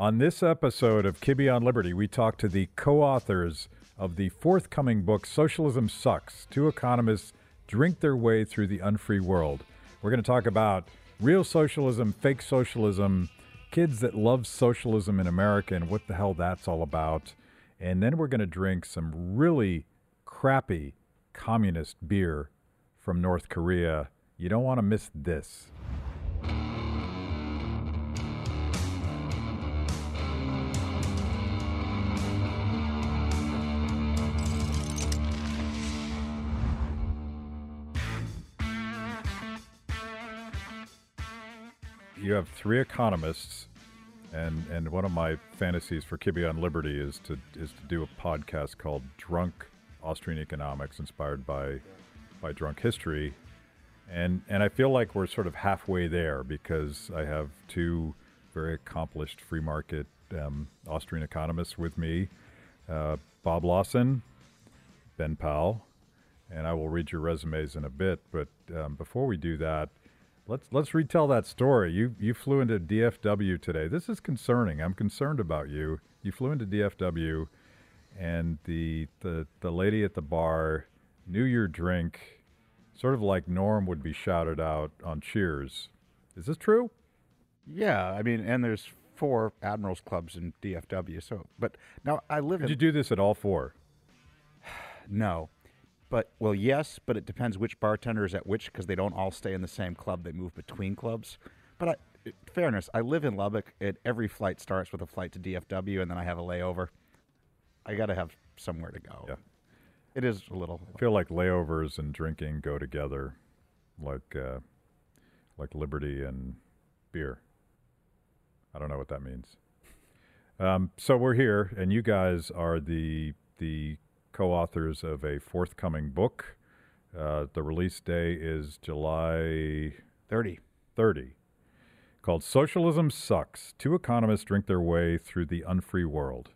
On this episode of Kibbe on Liberty, we talk to the co authors of the forthcoming book, Socialism Sucks Two Economists Drink Their Way Through the Unfree World. We're going to talk about real socialism, fake socialism, kids that love socialism in America, and what the hell that's all about. And then we're going to drink some really crappy communist beer from North Korea. You don't want to miss this. You have three economists, and and one of my fantasies for Kibbe on Liberty is to is to do a podcast called Drunk Austrian Economics, inspired by by drunk history, and and I feel like we're sort of halfway there because I have two very accomplished free market um, Austrian economists with me, uh, Bob Lawson, Ben Powell, and I will read your resumes in a bit. But um, before we do that, Let's let's retell that story. You you flew into DFW today. This is concerning. I'm concerned about you. You flew into DFW, and the the the lady at the bar knew your drink, sort of like Norm would be shouted out on Cheers. Is this true? Yeah, I mean, and there's four Admirals clubs in DFW. So, but now I live. In Did in, you do this at all four? no, but well, yes, but it depends which bartender is at which because they don't all stay in the same club. They move between clubs. But I, fairness, I live in Lubbock. And every flight starts with a flight to DFW, and then I have a layover. I got to have somewhere to go. Yeah. It is a little. I feel like layovers and drinking go together, like uh, like liberty and beer. I don't know what that means. Um, so we're here, and you guys are the the co authors of a forthcoming book. Uh, the release day is July 30. 30, called Socialism Sucks Two Economists Drink Their Way Through the Unfree World.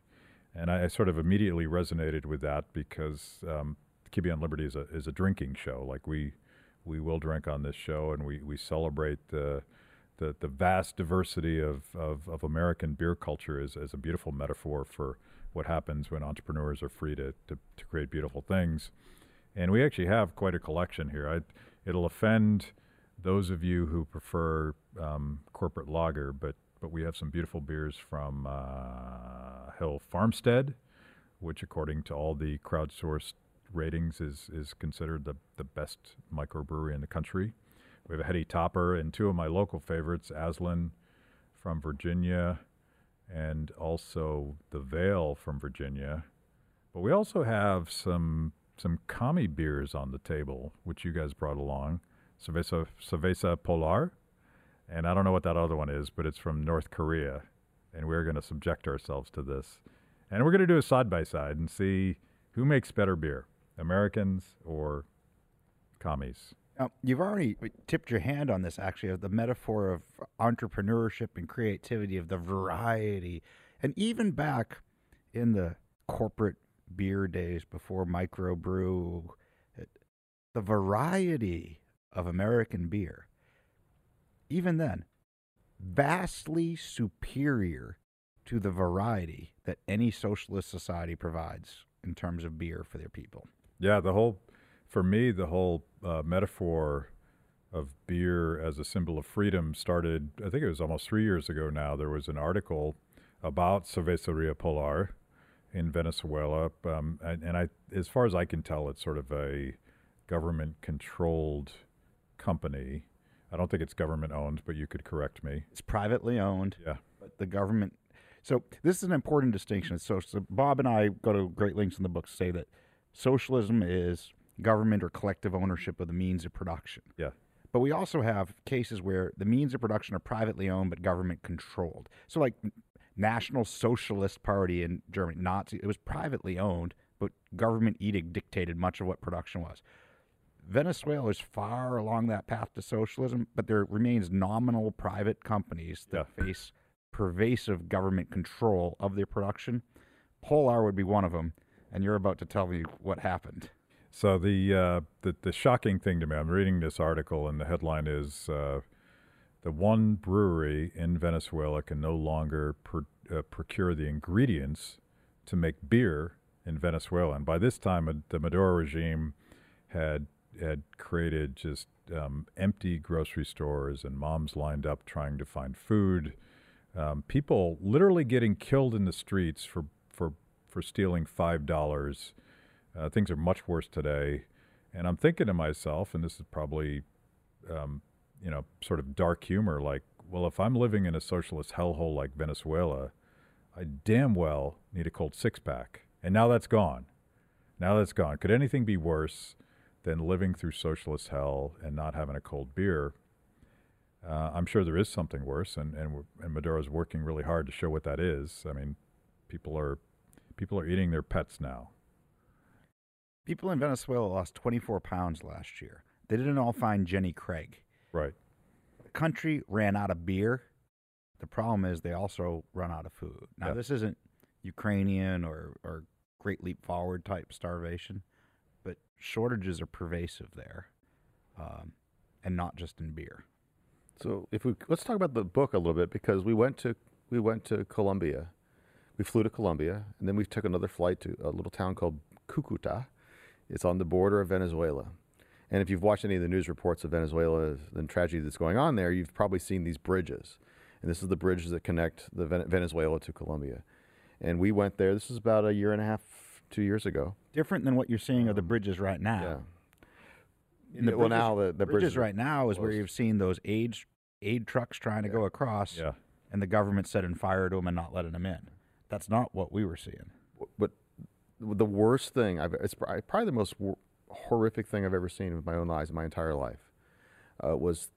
And I, I sort of immediately resonated with that because um, Kibbe on Liberty is a, is a drinking show. Like we, we will drink on this show and we, we celebrate the, the, the vast diversity of, of, of American beer culture as, is a beautiful metaphor for what happens when entrepreneurs are free to, to, to create beautiful things. And we actually have quite a collection here. I, it'll offend those of you who prefer um, corporate lager, but but we have some beautiful beers from uh, Hill Farmstead, which, according to all the crowdsourced ratings, is is considered the the best microbrewery in the country. We have a heady topper and two of my local favorites, Aslin from Virginia and also the Veil from Virginia. But we also have some some kami beers on the table, which you guys brought along. Cerveza, Cerveza Polar. And I don't know what that other one is, but it's from North Korea. And we're going to subject ourselves to this. And we're going to do a side by side and see who makes better beer, Americans or commies. Now, you've already uh, tipped your hand on this, actually, of the metaphor of entrepreneurship and creativity, of the variety. And even back in the corporate beer days before microbrew, uh, the variety of American beer, even then, vastly superior to the variety that any socialist society provides in terms of beer for their people. Yeah, the whole, for me, the whole uh, metaphor of beer as a symbol of freedom started, I think it was almost three years ago now. There was an article about Cerveceria Polar in Venezuela. Um, and, and I, as far as I can tell, it's sort of a government controlled company. I don't think it's government owned, but you could correct me. It's privately owned. Yeah. But the government. So this is an important distinction. So, so Bob and I go to great lengths in the book to say that socialism is government or collective ownership of the means of production. Yeah. But we also have cases where the means of production are privately owned but government controlled. So, like National Socialist Party in Germany, Nazi, it was privately owned, but government edict dictated much of what production was. Venezuela is far along that path to socialism, but there remains nominal private companies that Yeah. face pervasive government control of their production. Polar would be one of them, and you're about to tell me what happened. So the uh, the the shocking thing to me, I'm reading this article, and the headline is uh, the one brewery in Venezuela can no longer uh, procure the ingredients to make beer in Venezuela. And by this time, the Maduro regime had had created just um, empty grocery stores and moms lined up trying to find food. Um, people literally getting killed in the streets for for for stealing five dollars. Uh, things are much worse today, and I'm thinking to myself, and this is probably, um, you know, sort of dark humor. Like, well, if I'm living in a socialist hellhole like Venezuela, I damn well need a cold six pack, and now that's gone. Now that's gone. Could anything be worse than living through socialist hell and not having a cold beer? Uh, I'm sure there is something worse, and and, and Maduro's working really hard to show what that is. I mean, people are people are eating their pets now. People in Venezuela lost 24 pounds last year. They didn't all find Jenny Craig. Right. The country ran out of beer. The problem is they also run out of food. Now, Yeah. this isn't Ukrainian or, or Great Leap Forward type starvation, but shortages are pervasive there, um, and not just in beer. So if we let's talk about the book a little bit because we went to we went to Colombia, we flew to Colombia, and then we took another flight to a little town called Cucuta. It's on the border of Venezuela. And if you've watched any of the news reports of Venezuela and tragedy that's going on there, you've probably seen these bridges. And this is the bridges that connect the Ven- Venezuela to Colombia. And we went there. This is about a year and a half, two years ago. Different than what you're seeing of the bridges right now. Yeah. In the Yeah, well, bridges- now the, the bridges are right now is where you've seen those aid aid trucks trying to go across, Yeah. and the government setting fire to them and not letting them in. That's not what we were seeing. but the worst thing I've it's probably the most wor- horrific thing I've ever seen with my own eyes in my entire life uh, was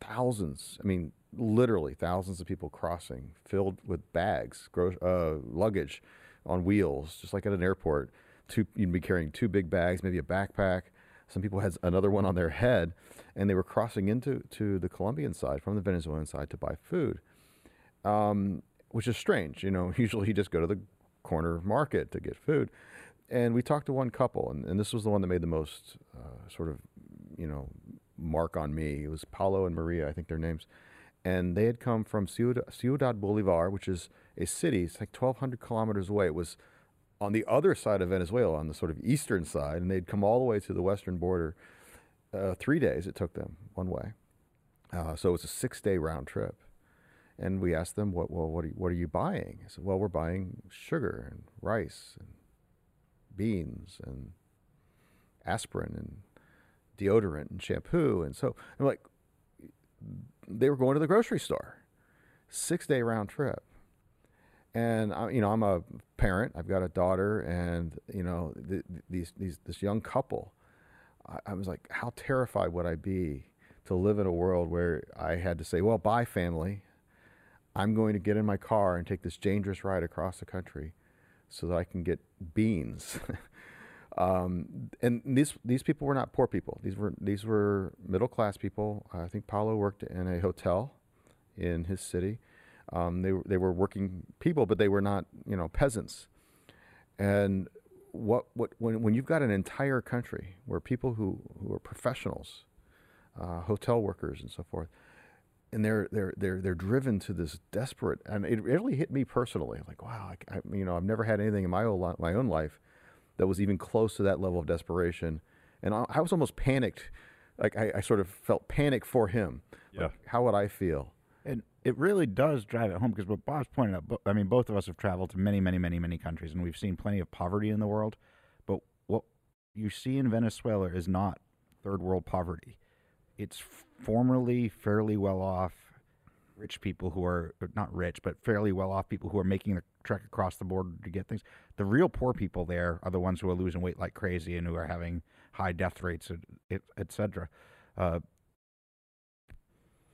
thousands. I mean, literally thousands of people crossing, filled with bags, gro- uh, luggage on wheels, just like at an airport. Two, you'd be carrying two big bags, maybe a backpack. Some people had another one on their head, and they were crossing into to the Colombian side from the Venezuelan side to buy food, um, which is strange. You know, usually you just go to the corner market to get food. And we talked to one couple, and, and this was the one that made the most uh, sort of, you know, mark on me. It was Paulo and Maria, I think their names. And they had come from Ciudad, Bolivar, which is a city, it's like 1,200 kilometers away. It was on the other side of Venezuela, on the sort of eastern side, and they'd come all the way to the western border. Uh, three days it took them one way. Uh, so it was a six day round trip. And we asked them, "What? Well, what are you, what are you buying?" I said, "Well, we're buying sugar and rice and beans and aspirin and deodorant and shampoo." And so I'm like, they were going to the grocery store, six day round trip. And I, you know, I'm a parent. I've got a daughter, and you know, th- these these this young couple. I, I was like, how terrified would I be to live in a world where I had to say, "Well, bye, family. I'm going to get in my car and take this dangerous ride across the country so that I can get beans. um, and these these people were not poor people. These were these were middle class people. I think Paulo worked in a hotel in his city. Um, they were they were working people, but they were not you know peasants. And what what when when you've got an entire country where people who who are professionals, uh, hotel workers and so forth, and they're they're they're they're driven to this desperate and it really hit me personally like wow I, I, you know I've never had anything in my own my own life that was even close to that level of desperation and I, I was almost panicked like I, I sort of felt panic for him Yeah. Like, how would I feel And it really does drive it home because what Bob's pointed out, bo- I mean, both of us have traveled to many, many, many, many countries and we've seen plenty of poverty in the world. But what you see in Venezuela is not third world poverty. It's formerly fairly well off rich people who are not rich, but fairly well off people who are making the trek across the border to get things. The real poor people there are the ones who are losing weight like crazy and who are having high death rates, et, et cetera. Uh,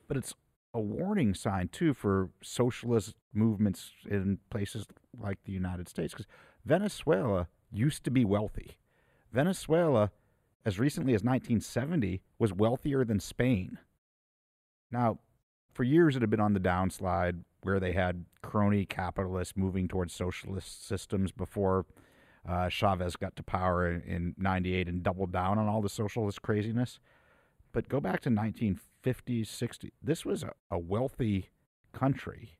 but it's a warning sign too for socialist movements in places like the United States because Venezuela used to be wealthy. Venezuela, as recently as 1970, was wealthier than Spain. Now, for years it had been on the downslide where they had crony capitalists moving towards socialist systems before uh, Chavez got to power in, in 98 and doubled down on all the socialist craziness. But go back to 1950s, 60s. This was a, a wealthy country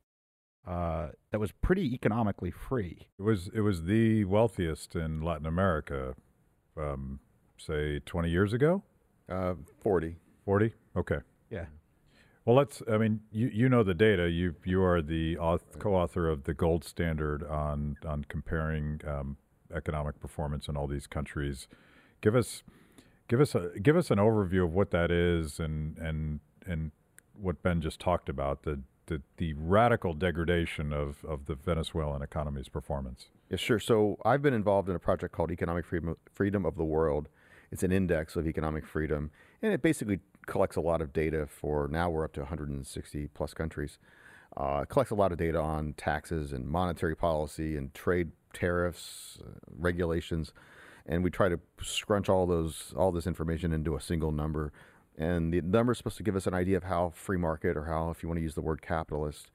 uh, that was pretty economically free. It was it was the wealthiest in Latin America, um, say twenty years ago, Uh, Forty. forty. Okay. Yeah. Well, let's. I mean, you you know the data. You you are the auth- co-author of the gold standard on on comparing um, economic performance in all these countries. Give us give us a give us an overview of what that is and and and what Ben just talked about the the, the radical degradation of, of the Venezuelan economy's performance. Yeah, sure. So I've been involved in a project called Economic Freedom, freedom of the World. It's an index of economic freedom, and it basically collects a lot of data for now we're up to 160 plus countries. Uh, collects a lot of data on taxes and monetary policy and trade tariffs, uh, regulations, and we try to scrunch all those all this information into a single number. And the number is supposed to give us an idea of how free market or how, if you want to use the word capitalist,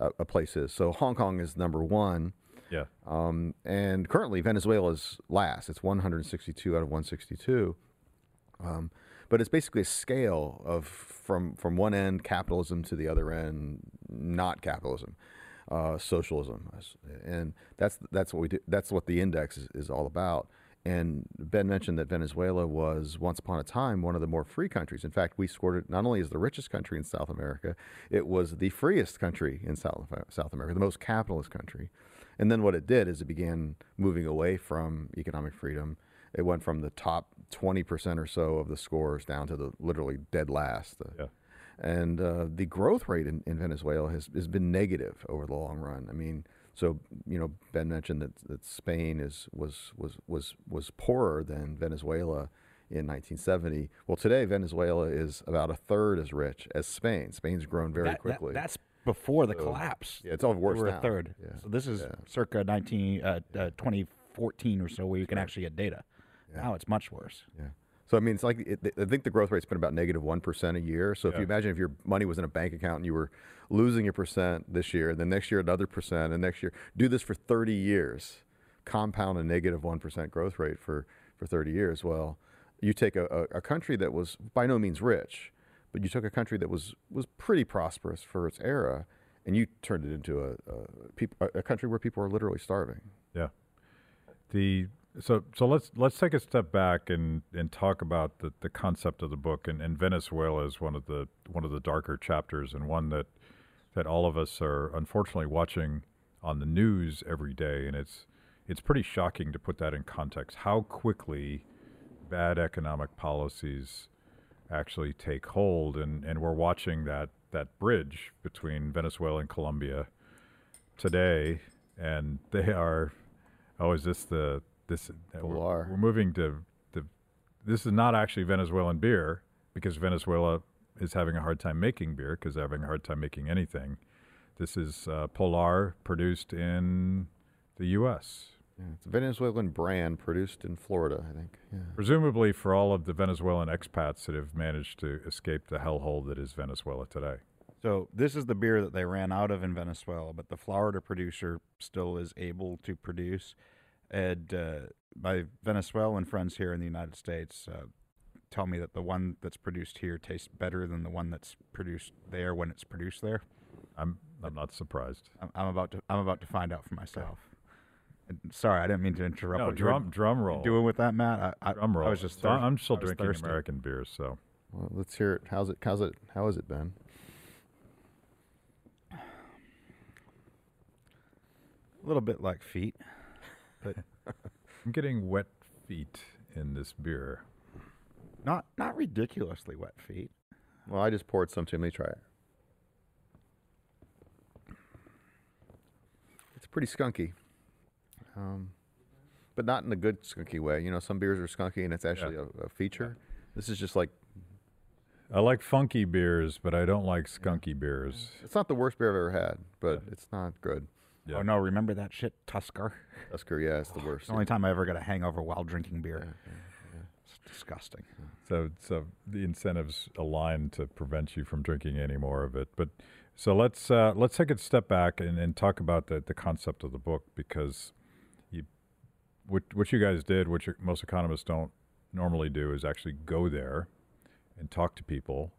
uh, a place is. So Hong Kong is number one. Yeah. Um, and currently, Venezuela's last. It's 162 out of 162. Um, but it's basically a scale of from from one end capitalism to the other end not capitalism, uh, socialism, and that's that's what we do. That's what the index is, is all about. And Ben mentioned that Venezuela was once upon a time one of the more free countries. In fact, we scored it not only as the richest country in South America, it was the freest country in South South America, the most capitalist country. And then what it did is it began moving away from economic freedom. It went from the top 20% or so of the scores down to the literally dead last. Yeah. And uh, the growth rate in, in Venezuela has, has been negative over the long run. I mean, so you know, Ben mentioned that, that Spain is was was was was poorer than Venezuela in 1970. Well, today Venezuela is about a third as rich as Spain. Spain's grown very That- that- quickly. that's before the collapse. yeah, it's all worse we were now. a third. Yeah. So this is Yeah. circa 19, uh, uh, 2014 or so where you can actually get data. Now it's much worse. Yeah. So I mean, it's like it, I think the growth rate's been about negative one percent a year. So if you imagine if your money was in a bank account and you were losing a percent this year, and then next year another percent, and next year do this for thirty years, compound a negative one percent growth rate for for thirty years. Well, you take a, a, a country that was by no means rich, but you took a country that was was pretty prosperous for its era, and you turned it into a a, a country where people are literally starving. Yeah. The so so let's let's take a step back and and talk about the, the concept of the book and, and Venezuela is one of the one of the darker chapters and one that that all of us are unfortunately watching on the news every day and it's it's pretty shocking to put that in context how quickly bad economic policies actually take hold and, and we're watching that that bridge between Venezuela and Colombia today and they are oh is this the this uh, we're, we're moving to the this is not actually Venezuelan beer because Venezuela is having a hard time making beer because they're having a hard time making anything. This is uh, Polar produced in the U.S. Yeah, it's a Venezuelan brand produced in Florida, I think. Yeah. Presumably for all of the Venezuelan expats that have managed to escape the hellhole that is Venezuela today. So this is the beer that they ran out of in Venezuela, but the Florida producer still is able to produce. And uh, my Venezuelan friends here in the United States uh, tell me that the one that's produced here tastes better than the one that's produced there when it's produced there. I'm I'm not surprised. I'm, I'm about to I'm about to find out for myself. And sorry, I didn't mean to interrupt. No, what you were drum drum roll. doing with that, Matt. I, I, drum roll. I was just So thirst- I'm still drinking thirsty. American beers, so Well, let's hear it. How's it? How's it? How is it, Ben? A little bit like feet, but I'm getting wet feet in this beer. not not ridiculously wet feet. Well, I just poured some to me. Try it. It's pretty skunky, um, but not in a good skunky way. You know, some beers are skunky and it's actually a, a feature. This is just like I like funky beers, but I don't like skunky beers. it's not the worst beer I've ever had, but it's not good. Yeah. Oh no, remember that shit, Tusker? Tusker, yeah, it's the worst. It's the only time I ever got a hangover while drinking beer. It's disgusting. So, so the incentives align to prevent you from drinking any more of it. But so let's uh, let's take a step back and, and talk about the, the concept of the book because you what what you guys did, which most economists don't normally do, is actually go there and talk to people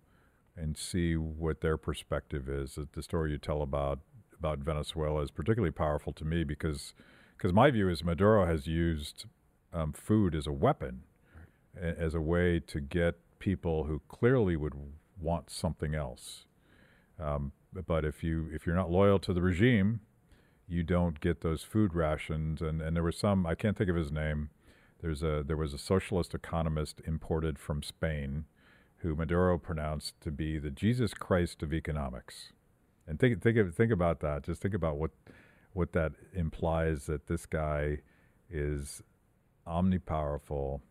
and see what their perspective is. The- story you tell about about Venezuela is particularly powerful to me because because my view is Maduro has used um, food as a weapon, a, as a way to get people who clearly would want something else. Um, but if you if you're not loyal to the regime, you don't get those food rations. And, and there was some I can't think of his name. There's a there was a socialist economist imported from Spain, who Maduro pronounced to be the Jesus Christ of economics. And think think of, think about that. Just think about what what that implies that this guy is omnipowerful,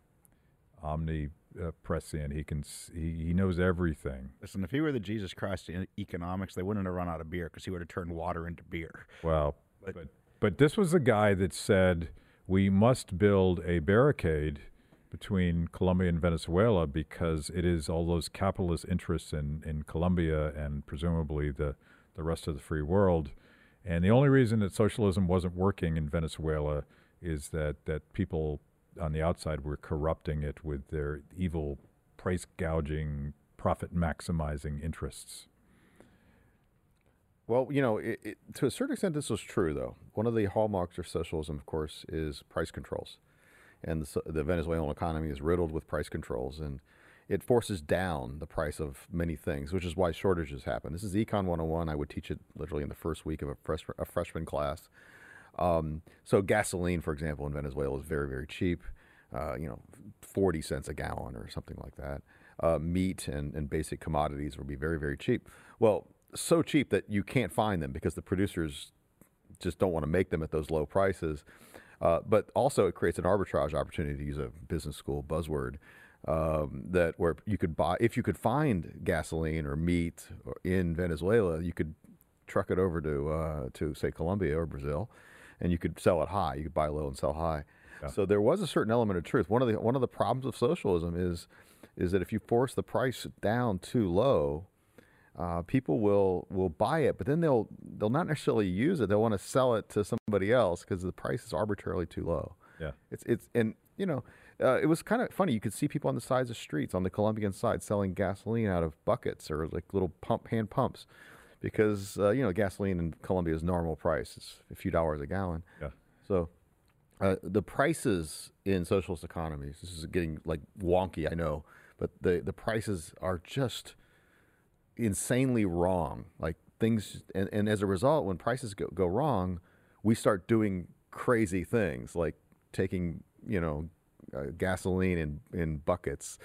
Uh, omniprescient. He can he, he knows everything. Listen, if he were the Jesus Christ in economics, they wouldn't have run out of beer because he would have turned water into beer. Well, but, but but this was a guy that said we must build a barricade between Colombia and Venezuela because it is all those capitalist interests in, in Colombia and presumably the, the rest of the free world. And the only reason that socialism wasn't working in Venezuela is that, that people on the outside were corrupting it with their evil price gouging, profit maximizing interests. Well, you know, it, it, to a certain extent, this was true, though. One of the hallmarks of socialism, of course, is price controls. And the, the Venezuelan economy is riddled with price controls, and it forces down the price of many things, which is why shortages happen. This is Econ 101. I would teach it literally in the first week of a, fresh, a freshman class. Um, so, gasoline, for example, in Venezuela is very, very cheap, uh, you know, 40 cents a gallon or something like that. Uh, meat and, and basic commodities will be very, very cheap. Well, so cheap that you can't find them because the producers just don't want to make them at those low prices. Uh, but also, it creates an arbitrage opportunity to use a business school buzzword um, that where you could buy if you could find gasoline or meat in Venezuela, you could truck it over to uh, to say Colombia or Brazil, and you could sell it high. You could buy low and sell high. Yeah. So there was a certain element of truth. One of the one of the problems of socialism is is that if you force the price down too low, uh, people will will buy it, but then they'll they'll not necessarily use it. They'll want to sell it to somebody else because the price is arbitrarily too low. Yeah, it's it's and you know uh, it was kind of funny. You could see people on the sides of streets on the Colombian side selling gasoline out of buckets or like little pump hand pumps, because uh, you know gasoline in Colombia is normal price. It's a few dollars a gallon. Yeah. So uh, the prices in socialist economies. This is getting like wonky, I know, but the the prices are just insanely wrong. Like things, and, and as a result, when prices go, go wrong, we start doing crazy things like taking you know uh, gasoline in in buckets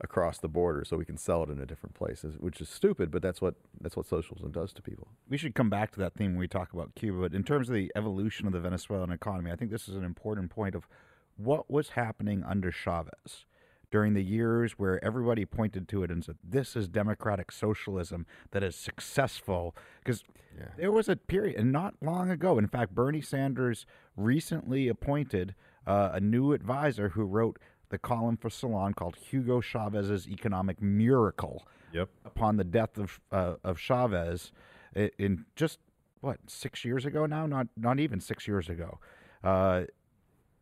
across the border so we can sell it in a different place, which is stupid, but that's what that's what socialism does to people. We should come back to that theme when we talk about Cuba, but in terms of the evolution of the Venezuelan economy, I think this is an important point of what was happening under Chavez during the years where everybody pointed to it and said, This is democratic socialism that is successful. Because yeah. there was a period, and not long ago, in fact, Bernie Sanders recently appointed uh, a new advisor who wrote the column for Salon called Hugo Chavez's Economic Miracle. Yep. Upon the death of uh, of Chavez, in just what six years ago now, not not even six years ago. Uh,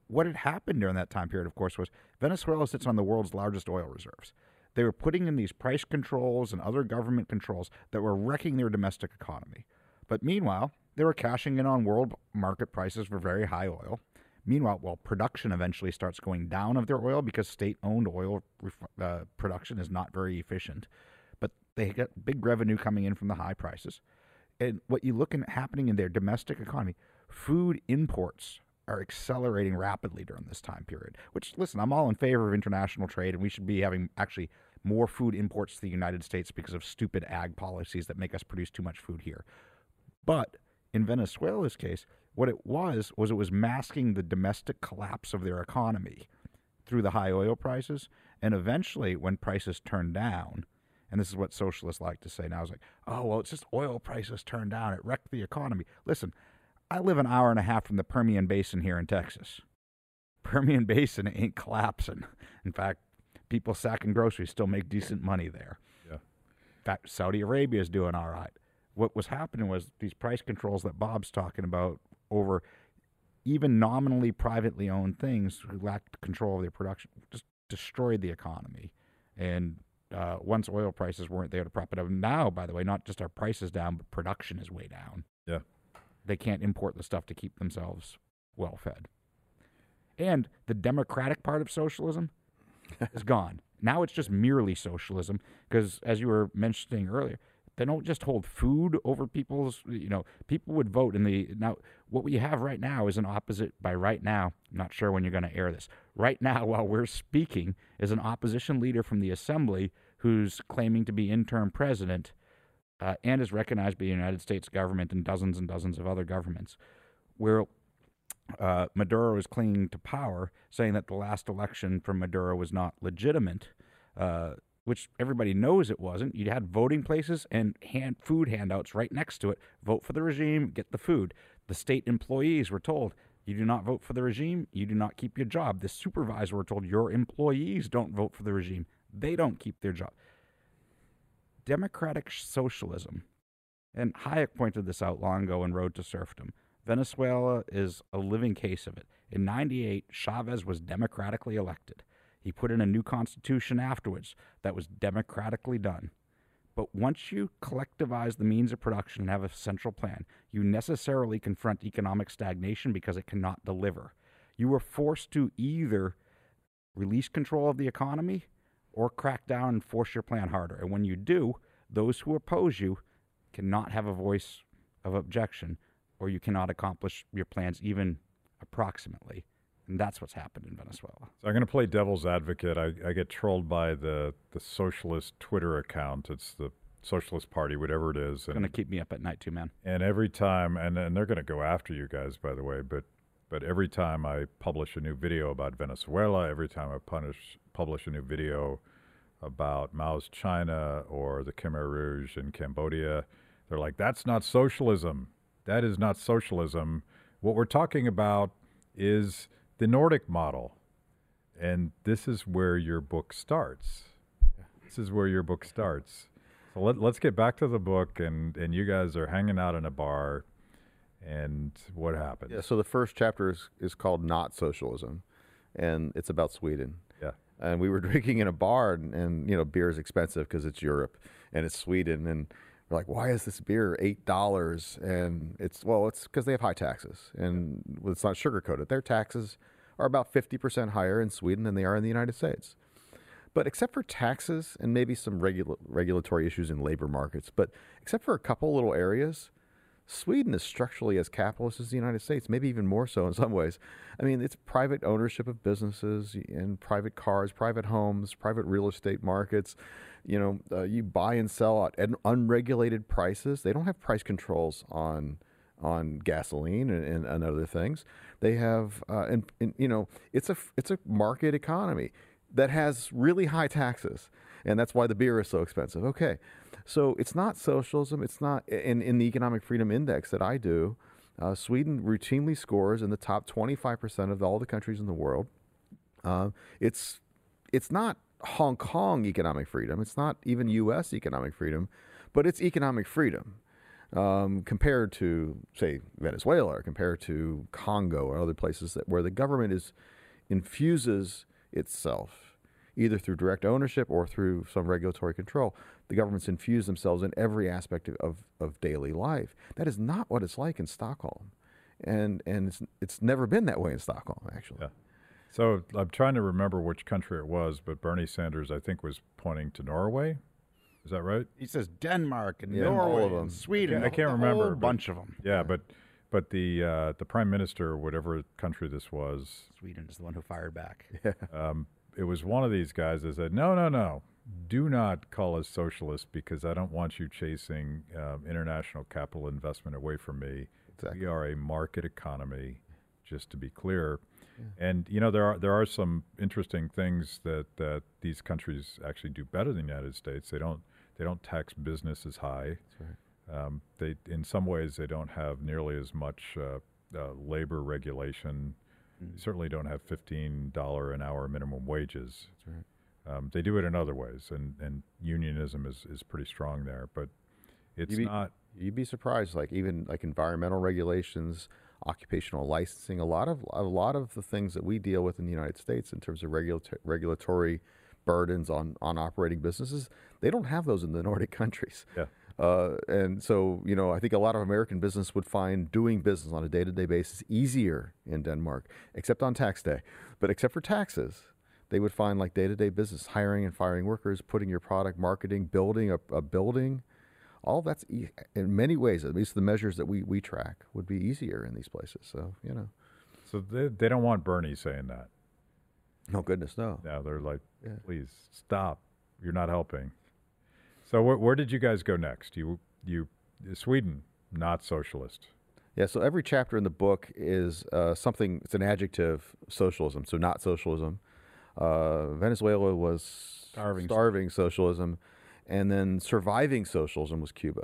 what had happened during that time period, of course, was Venezuela sits on the world's largest oil reserves. They were putting in these price controls and other government controls that were wrecking their domestic economy. But meanwhile, they were cashing in on world market prices for very high oil. Meanwhile, well, production eventually starts going down of their oil because state owned oil uh, production is not very efficient. But they get big revenue coming in from the high prices. And what you look at happening in their domestic economy, food imports are accelerating rapidly during this time period. Which, listen, I'm all in favor of international trade, and we should be having actually more food imports to the United States because of stupid ag policies that make us produce too much food here. But in Venezuela's case, what it was was it was masking the domestic collapse of their economy through the high oil prices, and eventually, when prices turned down, and this is what socialists like to say now, is like, oh well, it's just oil prices turned down, it wrecked the economy. Listen, I live an hour and a half from the Permian Basin here in Texas. Permian Basin ain't collapsing. In fact, people sacking groceries still make decent money there. Yeah. In fact, Saudi Arabia is doing all right. What was happening was these price controls that Bob's talking about over even nominally privately owned things who lacked control of their production just destroyed the economy. And uh, once oil prices weren't there to prop it up, now, by the way, not just our prices down, but production is way down. Yeah. they can't import the stuff to keep themselves well fed. And the democratic part of socialism is gone. Now it's just merely socialism because, as you were mentioning earlier, they don't just hold food over people's, you know, people would vote in the. Now, what we have right now is an opposite, by right now, I'm not sure when you're going to air this. Right now, while we're speaking, is an opposition leader from the assembly who's claiming to be interim president uh, and is recognized by the United States government and dozens and dozens of other governments, where uh, Maduro is clinging to power, saying that the last election from Maduro was not legitimate, uh, which everybody knows it wasn't. You had voting places and hand food handouts right next to it. Vote for the regime, get the food. The state employees were told, you do not vote for the regime, you do not keep your job. The supervisor were told, your employees don't vote for the regime, they don't keep their job. Democratic socialism, and Hayek pointed this out long ago in Road to Serfdom. Venezuela is a living case of it. In 98, Chavez was democratically elected. He put in a new constitution afterwards that was democratically done. But once you collectivize the means of production and have a central plan, you necessarily confront economic stagnation because it cannot deliver. You are forced to either release control of the economy or crack down and force your plan harder. And when you do, those who oppose you cannot have a voice of objection or you cannot accomplish your plans even approximately. And that's what's happened in Venezuela. So I'm going to play devil's advocate. I, I get trolled by the, the socialist Twitter account. It's the Socialist Party, whatever it is. It's going to keep me up at night, too, man. And every time, and, and they're going to go after you guys, by the way, but but every time I publish a new video about Venezuela, every time I punish, publish a new video about Mao's China or the Khmer Rouge in Cambodia, they're like, that's not socialism. That is not socialism. What we're talking about is the Nordic model. And this is where your book starts. This is where your book starts. So let, us get back to the book, and, and you guys are hanging out in a bar, and what happens? Yeah, so the first chapter is, is called Not Socialism, and it's about Sweden. Yeah. And we were drinking in a bar, and, and you know, beer is expensive because it's Europe and it's Sweden. And we're like, why is this beer eight dollars? And it's well, it's because they have high taxes, and well, it's not sugar coated. Their taxes are about fifty percent higher in Sweden than they are in the United States. But except for taxes and maybe some regula- regulatory issues in labor markets, but except for a couple little areas, Sweden is structurally as capitalist as the United States, maybe even more so in some ways. I mean, it's private ownership of businesses and private cars, private homes, private real estate markets. You know, uh, you buy and sell at unregulated prices. They don't have price controls on on gasoline and, and, and other things. They have, uh, and, and you know, it's a it's a market economy that has really high taxes, and that's why the beer is so expensive. Okay, so it's not socialism. It's not in, in the Economic Freedom Index that I do. Uh, Sweden routinely scores in the top 25% of all the countries in the world. Uh, it's it's not Hong Kong economic freedom. It's not even U.S. economic freedom, but it's economic freedom um, compared to, say, Venezuela or compared to Congo or other places that, where the government is infuses itself either through direct ownership or through some regulatory control. The governments infuse themselves in every aspect of, of, of daily life. That is not what it's like in Stockholm. And, and it's, it's never been that way in Stockholm, actually. Yeah. So I'm trying to remember which country it was, but Bernie Sanders, I think, was pointing to Norway. Is that right? He says Denmark and Yeah, all Norway of them. and Sweden. I can't a remember, whole but- bunch of them. Yeah, but but the uh, the prime minister, whatever country this was, Sweden is the one who fired back. um, it was one of these guys that said, "No, no, no, do not call us socialist because I don't want you chasing um, international capital investment away from me. Exactly. We are a market economy, just to be clear." And you know there are there are some interesting things that that these countries actually do better than the United States. They don't they don't tax business as high. Um, they in some ways they don't have nearly as much uh, uh, labor regulation. They certainly don't have fifteen dollar an hour minimum wages. That's right. Um, they do it in other ways, and, and unionism is, is pretty strong there. But it's You be- not. You'd be surprised, like even like environmental regulations, occupational licensing. A lot of a lot of the things that we deal with in the United States in terms of regulatory burdens on on operating businesses, they don't have those in the Nordic countries. Yeah. Uh, and so, you know, I think a lot of American business would find doing business on a day to day basis easier in Denmark, except on tax day. But except for taxes, they would find like day to day business, hiring and firing workers, putting your product, marketing, building a, a building. All that's e- in many ways, at least the measures that we, we track, would be easier in these places. So, you know, So they, they don't want Bernie saying that. No goodness, no. Yeah, they're like, Yeah. please stop. You're not helping. So where, where did you guys go next? You you Sweden, not socialist. Yeah, so every chapter in the book is uh, something, it's an adjective, socialism, so not socialism. Uh, Venezuela was Starving. starving socialism, and then surviving socialism was Cuba.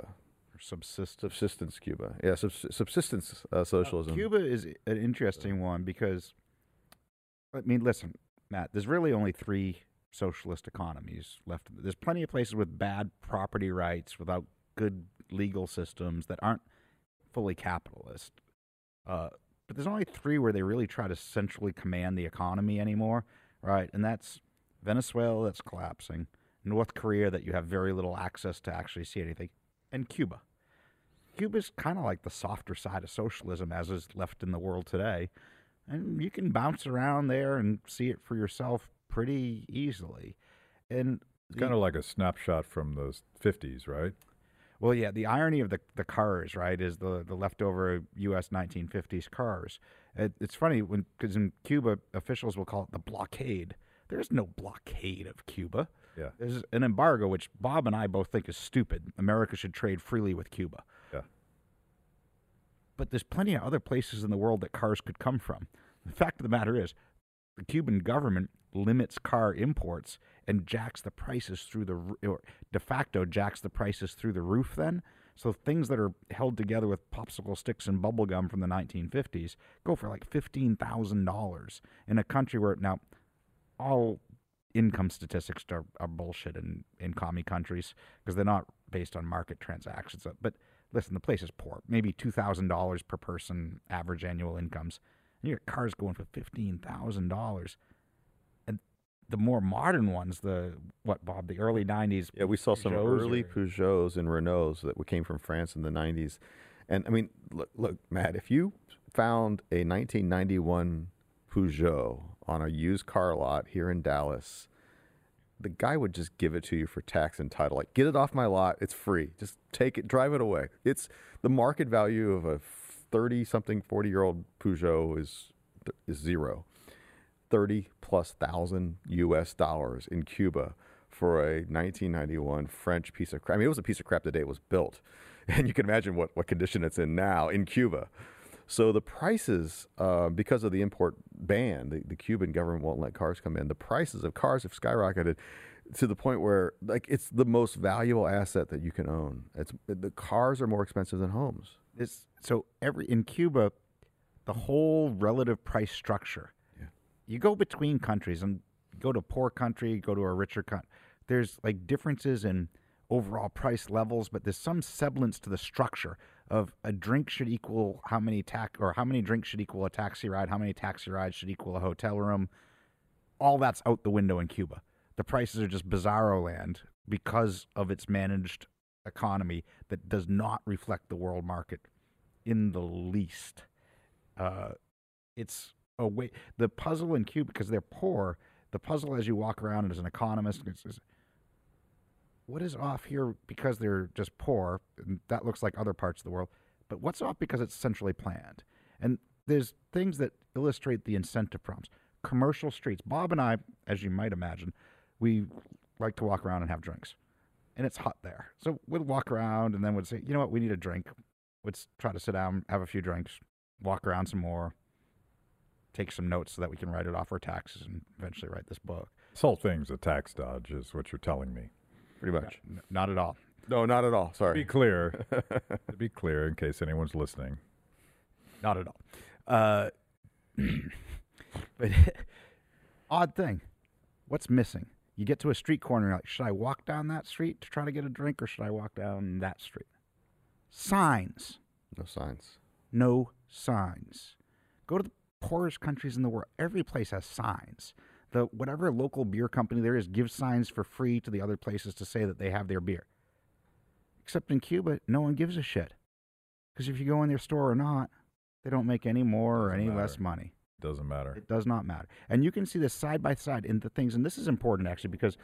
Or subsist. Subsistence Cuba. Yeah, subs- subsistence uh, socialism. Cuba is an interesting one because, I mean, listen, Matt, there's really only three socialist economies left. There's plenty of places with bad property rights, without good legal systems that aren't fully capitalist. Uh, but there's only three where they really try to centrally command the economy anymore, right? And that's Venezuela, that's collapsing, North Korea, that you have very little access to actually see anything, and Cuba. Cuba's kind of like the softer side of socialism as is left in the world today. And you can bounce around there and see it for yourself pretty easily. And It's kind of like a snapshot from the 50s, right? well, yeah, the irony of the the cars, right, is the the leftover U.S. 1950s cars. It, it's funny when because in Cuba officials will call it the blockade. There's no blockade of Cuba. Yeah. There's an embargo, which Bob and I both think is stupid. America should trade freely with Cuba. But there's plenty of other places in the world that cars could come from. The fact of the matter is, the Cuban government limits car imports and jacks the prices through the or de facto jacks the prices through the roof then so things that are held together with popsicle sticks and bubble gum from the 1950s go for like $15,000 in a country where now all income statistics are, are bullshit in, in commie countries because they're not based on market transactions. But listen, the place is poor. Maybe $2,000 per person average annual incomes. And your car's going for $15,000. And the more modern ones, the, what, Bob, the early 90s. Yeah, we saw some early or- Peugeots and Renaults that came from France in the 90s. And I mean, look, look, Matt, if you found a 1991 Peugeot on a used car lot here in Dallas, the guy would just give it to you for tax and title. Like, get it off my lot. It's free. Just take it, drive it away. It's the market value of a 30 something, 40 year old Peugeot is, is zero. 30 plus thousand US dollars in Cuba for a 1991 French piece of crap. I mean, it was a piece of crap the day it was built. And you can imagine what, what condition it's in now in Cuba. So the prices, uh, because of the import ban, the, the Cuban government won't let cars come in. The prices of cars have skyrocketed to the point where, like, it's the most valuable asset that you can own. It's the cars are more expensive than homes. This, so every in Cuba, the whole relative price structure. Yeah. You go between countries and go to a poor country, go to a richer country. There's like differences in overall price levels, but there's some semblance to the structure of a drink should equal how many tax or how many drinks should equal a taxi ride, how many taxi rides should equal a hotel room. All that's out the window in Cuba. The prices are just bizarro land because of its managed economy that does not reflect the world market in the least. Uh, it's a way the puzzle in Cuba because they're poor. The puzzle as you walk around as an economist is, is what is off here because they're just poor. And that looks like other parts of the world, but what's off because it's centrally planned. And there's things that illustrate the incentive problems. Commercial streets. Bob and I, as you might imagine, we like to walk around and have drinks and it's hot there. So we'd walk around and then we'd say, you know what, we need a drink. Let's try to sit down, have a few drinks, walk around some more, take some notes so that we can write it off our taxes and eventually write this book. This whole thing's a tax dodge, is what you're telling me. Pretty much. N- not at all. No, not at all. To be clear, to be clear, in case anyone's listening, Not at all. Uh, but odd thing, what's missing? You get to a street corner, you're like, should I walk down that street to try to get a drink or should I walk down that street? Signs. No signs. no signs. Go to the poorest countries in the world. Every place has signs. The whatever local beer company there is gives signs for free to the other places to say that they have their beer. Except in Cuba, no one gives a shit. Because if you go in their store or not, they don't make any more or any less matter. money. Doesn't matter. It does not matter. And you can see this side by side in the things, and this is important actually because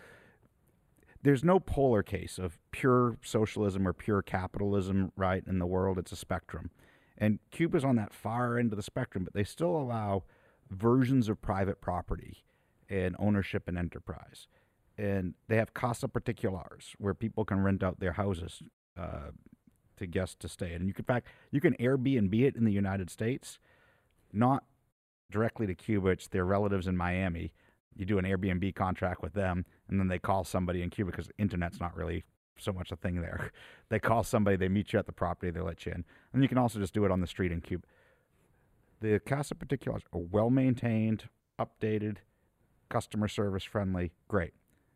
there's no polar case of pure socialism or pure capitalism, right, in the world. It's a spectrum. And Cuba's on that far end of the spectrum, but they still allow versions of private property and ownership and enterprise. And they have casa particulares where people can rent out their houses uh, to guests to stay. And you can, in fact, you can Airbnb it in the United States, not directly to Cuba. It's their relatives in Miami. You do an Airbnb contract with them, and then they call somebody in Cuba because internet's not really so much a thing there. They call somebody, they meet you at the property, they let you in, and you can also just do it on the street in Cuba. The Casa Particulares are well maintained, updated, customer service friendly, great.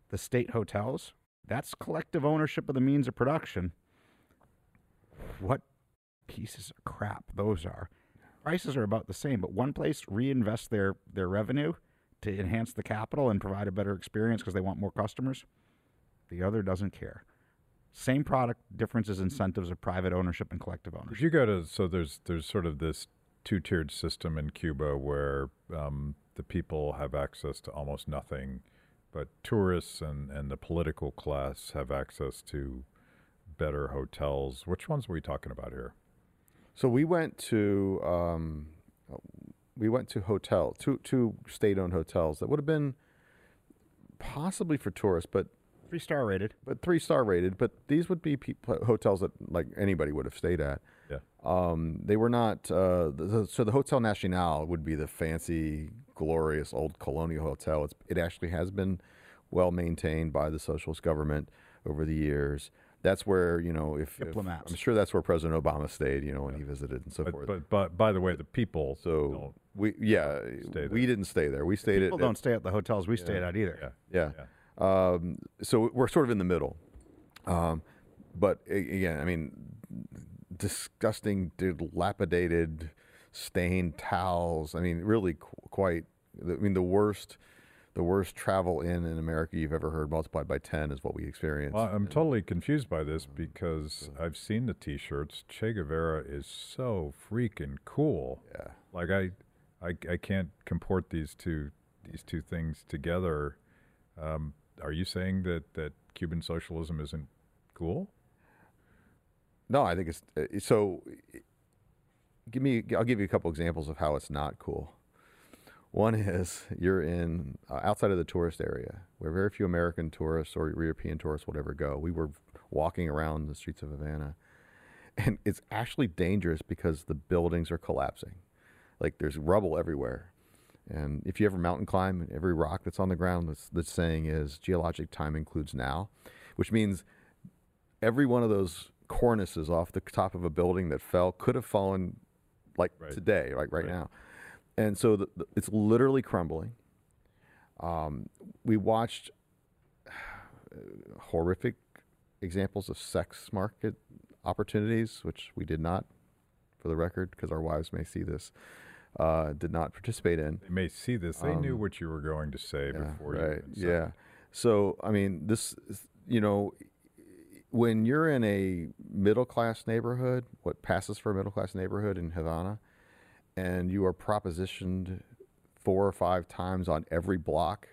The state hotels, that's collective ownership of the means of production. What pieces of crap those are prices are about the same, but one place reinvests their their revenue to enhance the capital and provide a better experience because they want more customers. The other doesn't care. Same product, differences incentives of private ownership and collective ownership. If you go to so there's there's sort of this two-tiered system in Cuba where um, the people have access to almost nothing, but tourists and and the political class have access to better hotels. Which ones are we talking about here? So we went to um, we went to hotel two two state owned hotels that would have been possibly for tourists, but Three star rated. but three star rated. But these would be peop hotels that like anybody would have stayed at. Yeah. Um, they were not. Uh, the, the- so the Hotel Nacional would be the fancy, glorious old colonial hotel. It's, it actually has been well maintained by the socialist government over the years. That's where you know if, if Diplomats. I'm sure that's where President Obama stayed. You know when he visited and so But, forth. but but by the way, the people so don't- we yeah we didn't stay there. We stayed People at don't stay at the hotels we stayed at either. yeah yeah. Um, so we're sort of in the middle. Um, but again, I mean, disgusting, dilapidated, stained towels. I mean, really qu- quite. I mean, the worst, the worst travel in in America you've ever heard multiplied by ten is what we experienced. Well, I'm totally confused by this because I've seen the T-shirts. Che Guevara is so freaking cool. yeah. Like I, I, I can't comport these two these two things together. Um, are you saying that that Cuban socialism isn't cool? No, I think it's uh, so. Give me, I'll give you a couple examples of how it's not cool. One is you're in uh, outside of the tourist area where very few American tourists or European tourists would ever go. We were walking around the streets of Havana, and it's actually dangerous because the buildings are collapsing. Like there's rubble everywhere. And if you ever mountain climb, every rock that's on the ground, that's, the saying is geologic time includes now, which means every one of those cornices off the top of a building that fell could have fallen like Right. today, like right, Right. now. And so the, the, it's literally crumbling. Um, we watched horrific examples of sex market opportunities, which we did not, for the record, because our wives may see this, uh, did not participate in. They may see this. They knew Um, what you were going to say Yeah, before you. right. even Yeah. So I mean, this, is- you know, when you're in a middle class neighborhood, what passes for a middle class neighborhood in Havana, and you are propositioned four or five times on every block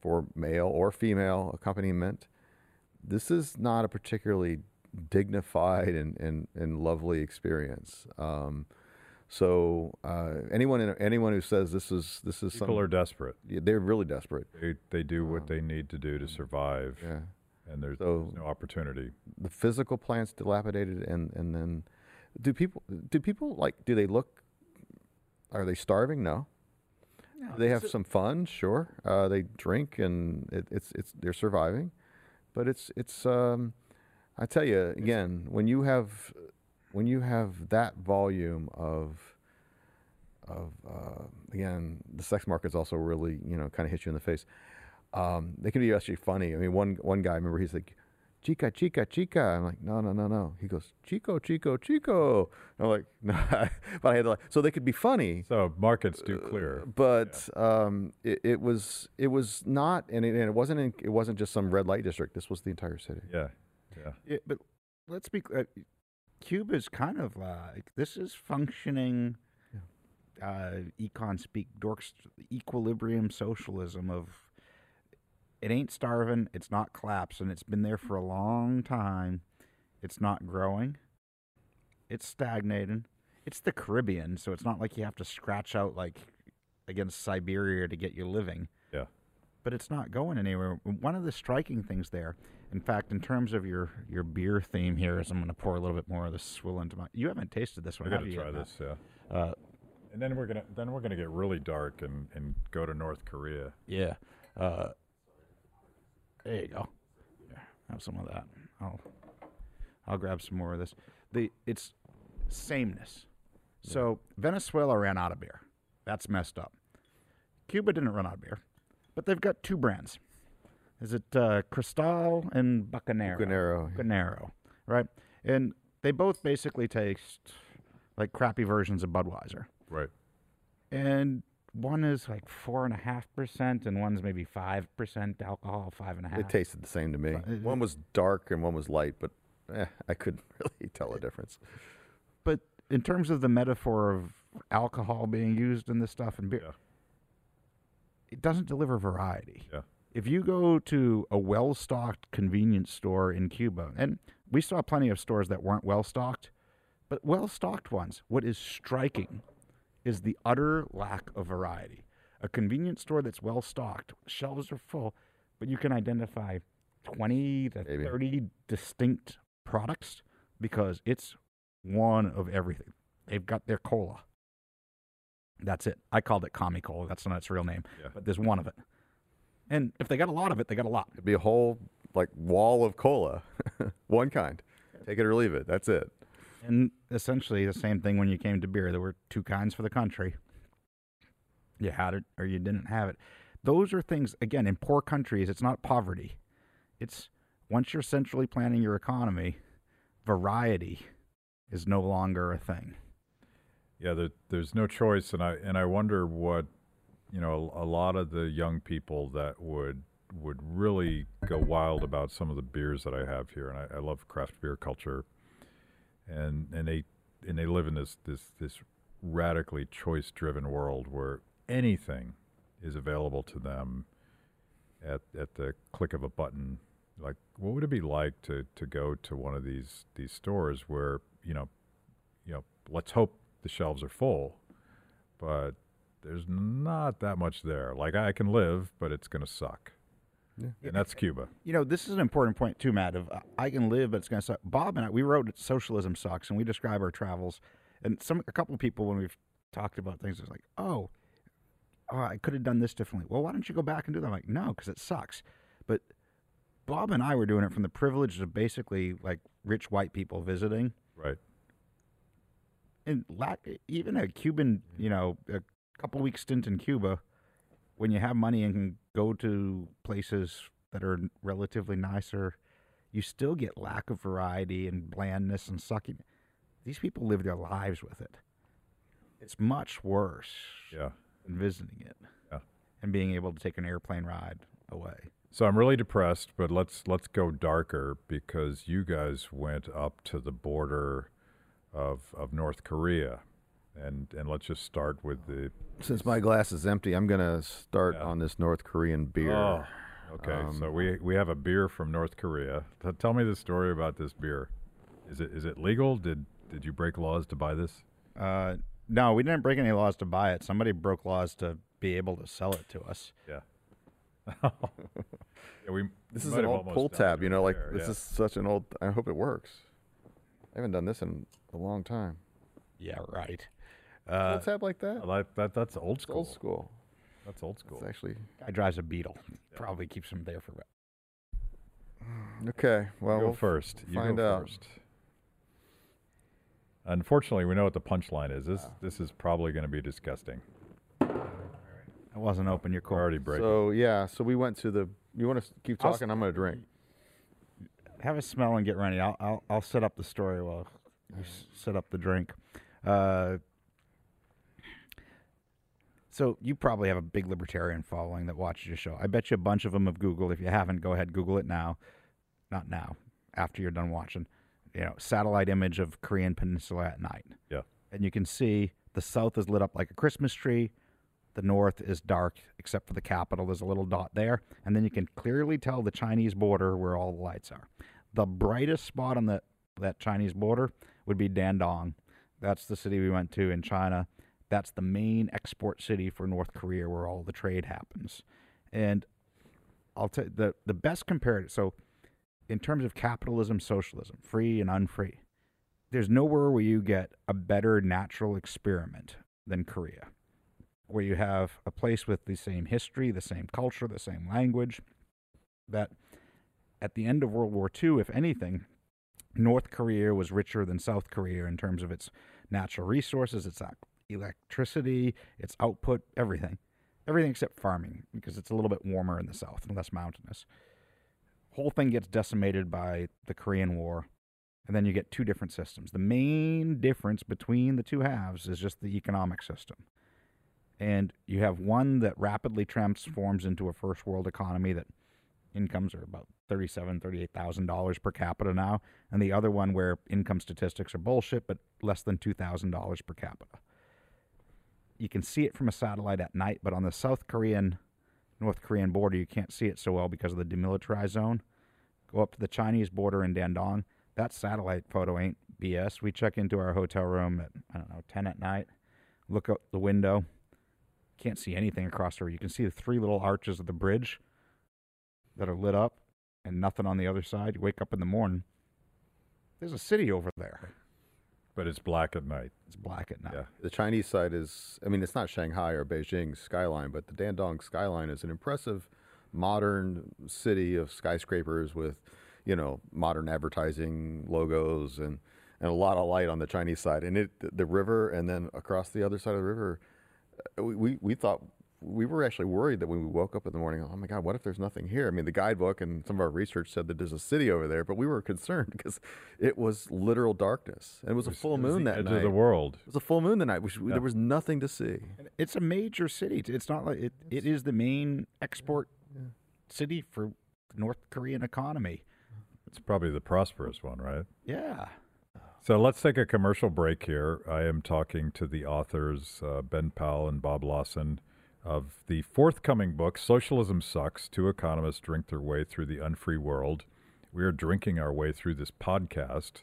for male or female accompaniment, this is not a particularly dignified and, and, and lovely experience. Um, so uh, anyone in, anyone who says this is this is People some, are desperate. yeah, they're really desperate. They they do what they need to do to survive, Yeah. and there's, So- there's no opportunity. the physical plant's dilapidated and and then do people do people like do they look are they starving? No. Do they have some fun sure. Uh, they drink and it, it's it's they're surviving. But it's it's um i tell you again when you have when you have that volume of of uh, again the sex market's also really you know kind of hit you in the face. Um, they can be actually funny. I mean one one guy I remember he's like chica, chica, chica. I'm like, no, no, no, no. He goes, chico, chico, chico. I'm like, no, but I had to like, so they could be funny, So markets do clear. but um, it, it was, it was not, and it, and it wasn't, in, it wasn't just some red light district. This was the entire city. Yeah, yeah. It- but let's be uh, Cuba's kind of like this is functioning. Uh, econ speak dorks equilibrium socialism of it ain't starving, it's not collapsing, it's been there for a long time, it's not growing, it's stagnating. It's the Caribbean, so it's not like you have to scratch out like against Siberia to get your living. Yeah. But it's not going anywhere. One of the striking things there, in fact, in terms of your, your beer theme here, is I'm going to pour a little bit more of this swill into my. You haven't tasted this one. I got to try this. Yeah. Uh, And then we're gonna then we're gonna get really dark and, and go to North Korea. Yeah. Uh, there you go. Here, have some of that. I'll I'll grab some more of this. The it's sameness. So Venezuela ran out of beer. That's messed up. Cuba didn't run out of beer, but they've got two brands. Is it uh, Cristal and Bucanero? Bucanero. Bucanero, right? And they both basically taste like crappy versions of Budweiser Right. and one is like four and a half percent, and one's maybe five percent alcohol, five and a half. It tasted the same to me. But One was dark and one was light, but eh, I couldn't really tell a difference. but in terms of the metaphor of alcohol being used in this stuff and beer, Yeah. it doesn't deliver variety. Yeah. If you go to a well-stocked convenience store in Cuba, and we saw plenty of stores that weren't well-stocked, but well-stocked ones, what is striking is the utter lack of variety. A convenience store that's well-stocked, shelves are full, but you can identify 20 to Maybe. 30 distinct products because it's one of everything. They've got their cola. That's it. I called it Commie Cola. That's not its real name, Yeah. but there's one of it. And if they got a lot of it, they got a lot. It'd be a whole like wall of cola, one kind. Take it or leave it. That's it. And essentially the same thing when you came to beer. There were two kinds for the country. You had it or you didn't have it. Those are things, again, in poor countries, it's not poverty. It's once you're centrally planning your economy, variety is no longer a thing. Yeah, there, there's no choice, and I and I wonder what, you know, a, a lot of the young people that would would really go wild about some of the beers that I have here, and I, I love craft beer culture, and and they and they live in this this this radically choice driven world where anything is available to them at at the click of a button. Like, what would it be like to to go to one of these these stores where you know, you know, let's hope the shelves are full, but there's not that much there. Like I can live, but it's going to suck. Yeah. And that's Cuba. You know, this is an important point too, Matt. Of uh, I can live, but it's going to suck. Bob and I, we wrote "Socialism Sucks," and we describe our travels. And some, a couple of people, when we've talked about things, it's like, oh, oh, I could have done this differently. Well, why don't you go back and do that? I'm like, no, because it sucks. But Bob and I were doing it from the privilege of basically like rich white people visiting, Right. and lack, even a Cuban, you know, a couple weeks stint in Cuba, when you have money and can go to places that are relatively nicer, you still get lack of variety and blandness and sucking. These people live their lives with it. It's much worse Yeah. than visiting it Yeah. and being able to take an airplane ride away. So I'm really depressed, but let's let's go darker because you guys went up to the border of of North Korea. And and let's just start with the Since my glass is empty, I'm gonna start Yeah. on this North Korean beer. Oh, okay. so Um, we we have a beer from North Korea. T- tell me the story about this beer. Is it is it legal? Did did you break laws to buy this? Uh, no, we didn't break any laws to buy it. Somebody broke laws to be able to sell it to us. Yeah. yeah we, This we is an old pull tab, you know, like there, this yeah. is such an old. I hope it works. I haven't done this in a long time. Yeah, right. Pull Uh, tab like that. I like that that's old It's school. old school. That's old school. It's actually guy drives a Beetle. Probably keeps him there for. okay. Well, you go we'll first. You find go out. first. Unfortunately, we know what the punchline is. This this is probably going to be disgusting. It wasn't open. You're We're cool. already breaking. So yeah, so we went to the. You want to keep I'll s- talking? I'm gonna drink. Have a smell and get ready. I'll I'll, I'll set up the story while you s- set up the drink. Uh, so you probably have a big libertarian following that watches your show. I bet you a bunch of them have Googled. If you haven't, go ahead Google it now. Not now. After you're done watching, you know, satellite image of Korean Peninsula at night. Yeah. And you can see the south is lit up like a Christmas tree. The north is dark, except for the capital. There's a little dot there. And then you can clearly tell the Chinese border where all the lights are. The brightest spot on the, that Chinese border would be Dandong. That's the city we went to in China. That's the main export city for North Korea where all the trade happens. And I'll tell the, the best comparative. So, in terms of capitalism, socialism, free and unfree, there's nowhere where you get a better natural experiment than Korea, where you have a place with the same history, the same culture, the same language. That at the end of World War II, if anything, North Korea was richer than South Korea in terms of its natural resources, its electricity, its output, everything. Everything except farming, because it's a little bit warmer in the south and less mountainous. Whole thing gets decimated by the Korean War, and then you get two different systems. The main difference between the two halves is just the economic system. And you have one that rapidly transforms into a first world economy that incomes are about thirty-seven, thirty-eight thousand dollars per capita now, and the other one where income statistics are bullshit, but less than two thousand dollars per capita. You can see it from a satellite at night, but on the South Korean, North Korean border, you can't see it so well because of the demilitarized zone. Go up to the Chinese border in Dandong. That satellite photo ain't BS. We check into our hotel room at I don't know ten at night. Look out the window. Can't see anything across the river. You can see the three little arches of the bridge that are lit up and nothing on the other side. You wake up in the morning, there's a city over there. But it's black at night. It's black at night. Yeah. The Chinese side is, I mean, it's not Shanghai or Beijing skyline, but the Dandong skyline is an impressive modern city of skyscrapers with, you know, modern advertising logos and, and a lot of light on the Chinese side. And it, the river, and then across the other side of the river, uh, we, we, we thought, we were actually worried that when we woke up in the morning, oh my God, what if there's nothing here? I mean, the guidebook and some of our research said that there's a city over there, but we were concerned because it was literal darkness. And it was, a full was moon the that edge night. of the world. It was a full moon that night. Which Yeah. There was nothing to see. And It's a major city. It's not like it, it is the main export city for the North Korean economy. It's probably the prosperous one, right? Yeah. So let's take a commercial break here. I am talking to the authors, uh, Ben Powell and Bob Lawson, of the forthcoming book, Socialism Sucks Two Economists Drink Their Way Through the Unfree World. We are drinking our way through this podcast,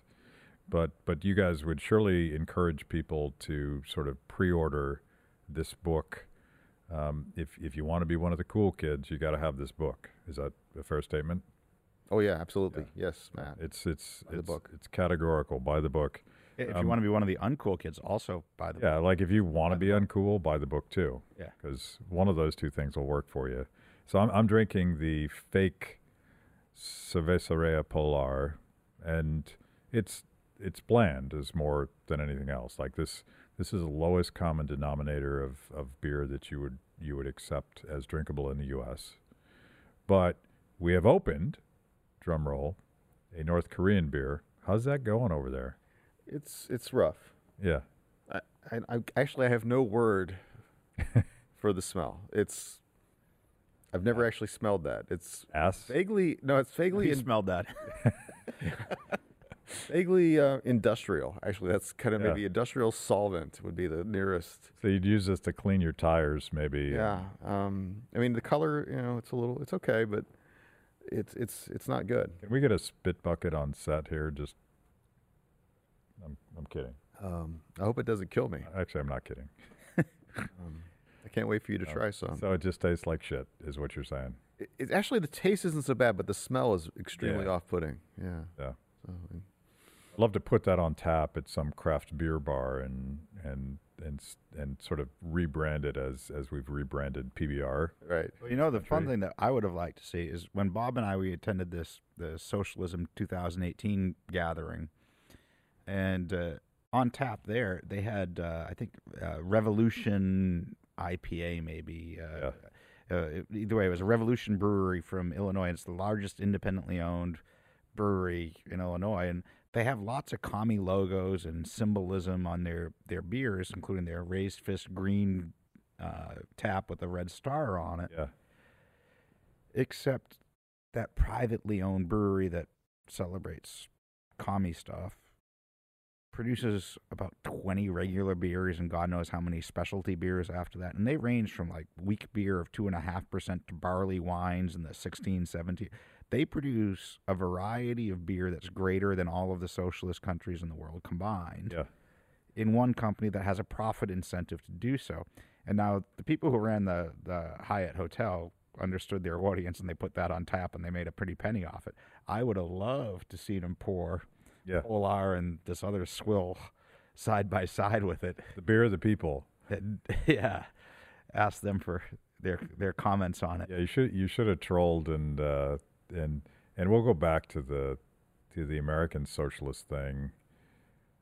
but, but you guys would surely encourage people to sort of pre order this book. Um, if, if you want to be one of the cool kids, you got to have this book. Is that a fair statement? Oh yeah, absolutely. Yes, Matt. It's it's Buy the it's, book. it's categorical. Buy the book. If Um, you want to be one of the uncool kids, also by the Yeah, like if you want to be uncool, buy the book too. Yeah. because one of those two things will work for you. So I'm I'm drinking the fake Cerveceria Polar, and it's it's bland is more than anything else. Like this this is the lowest common denominator of, of beer that you would you would accept as drinkable in the U.S. But we have opened, drum roll, a North Korean beer. How's that going over there? It's it's rough. Yeah. I, I, I actually I have no word for the smell. It's I've never actually smelled that. It's Ass. vaguely no, it's vaguely You in, smelled that. vaguely uh, industrial. Actually, that's kind of Yeah. maybe industrial solvent would be the nearest. So you'd use this to clean your tires, maybe. Yeah. Um, I mean the color, you know, it's a little, it's okay, but it's it's it's not good. Can we get a spit bucket on set here? Just, I'm, I'm kidding. Um, I hope it doesn't kill me. Actually, I'm not kidding. Um, I can't wait for you to Oh, try some. So it just tastes like shit, is what you're saying. It, it, actually, the taste isn't so bad, but the smell is extremely Yeah. off-putting. Yeah. Yeah. So, I'd love to put that on tap at some craft beer bar and and and and sort of rebrand it as as we've rebranded PBR. right. Well, you know, the fun thing that I would have liked to see is when Bob and I we attended this the Socialism 2018 gathering, and uh, on tap there they had uh, I think uh, Revolution IPA maybe. Uh, uh, either way, it was a Revolution Brewery from Illinois. It's the largest independently owned brewery in Illinois, and they have lots of commie logos and symbolism on their their beers, including their raised fist green uh, tap with a red star on it. Yeah. Except that privately owned brewery that celebrates commie stuff, produces about 20 regular beers and God knows how many specialty beers after that. And they range from like weak beer of 2.5% to barley wines in the 16, 17. They produce a variety of beer that's greater than all of the socialist countries in the world combined Yeah. in one company that has a profit incentive to do so. And now the people who ran the, the Hyatt Hotel understood their audience and they put that on tap and they made a pretty penny off it. I would have loved to see them pour Yeah. Polar and this other swill side by side with it. The beer of the people. And, yeah, ask them for their their comments on it. Yeah, you should you should have trolled and uh, and and we'll go back to the to the American socialist thing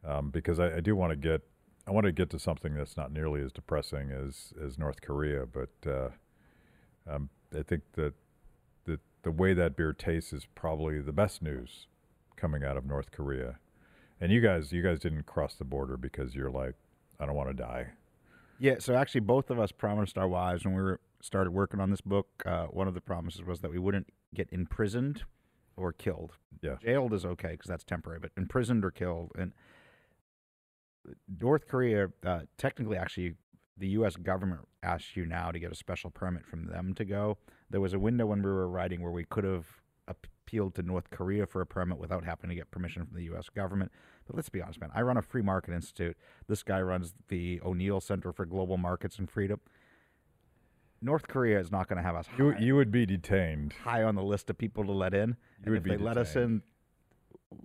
um, because I, I do want to get I want to get to something that's not nearly as depressing as as North Korea, but uh, um, I think that the the way that beer tastes is probably the best news coming out of North Korea. And you guys you guys didn't cross the border because you're like I don't want to die. Yeah, so actually, both of us promised our wives when we were started working on this book. Uh, one of the promises was that we wouldn't get imprisoned or killed. Yeah. jailed is okay because that's temporary, but imprisoned or killed. And North Korea, uh, technically, actually, the U.S. government asks you now to get a special permit from them to go. There was a window when we were writing where we could have appealed to North Korea for a permit without having to get permission from the U.S. government. But let's be honest, man. I run a free market institute. This guy runs the O'Neill Center for Global Markets and Freedom. North Korea is not going to have us You high, you would be detained. high on the list of people to let in. You And if they let us in,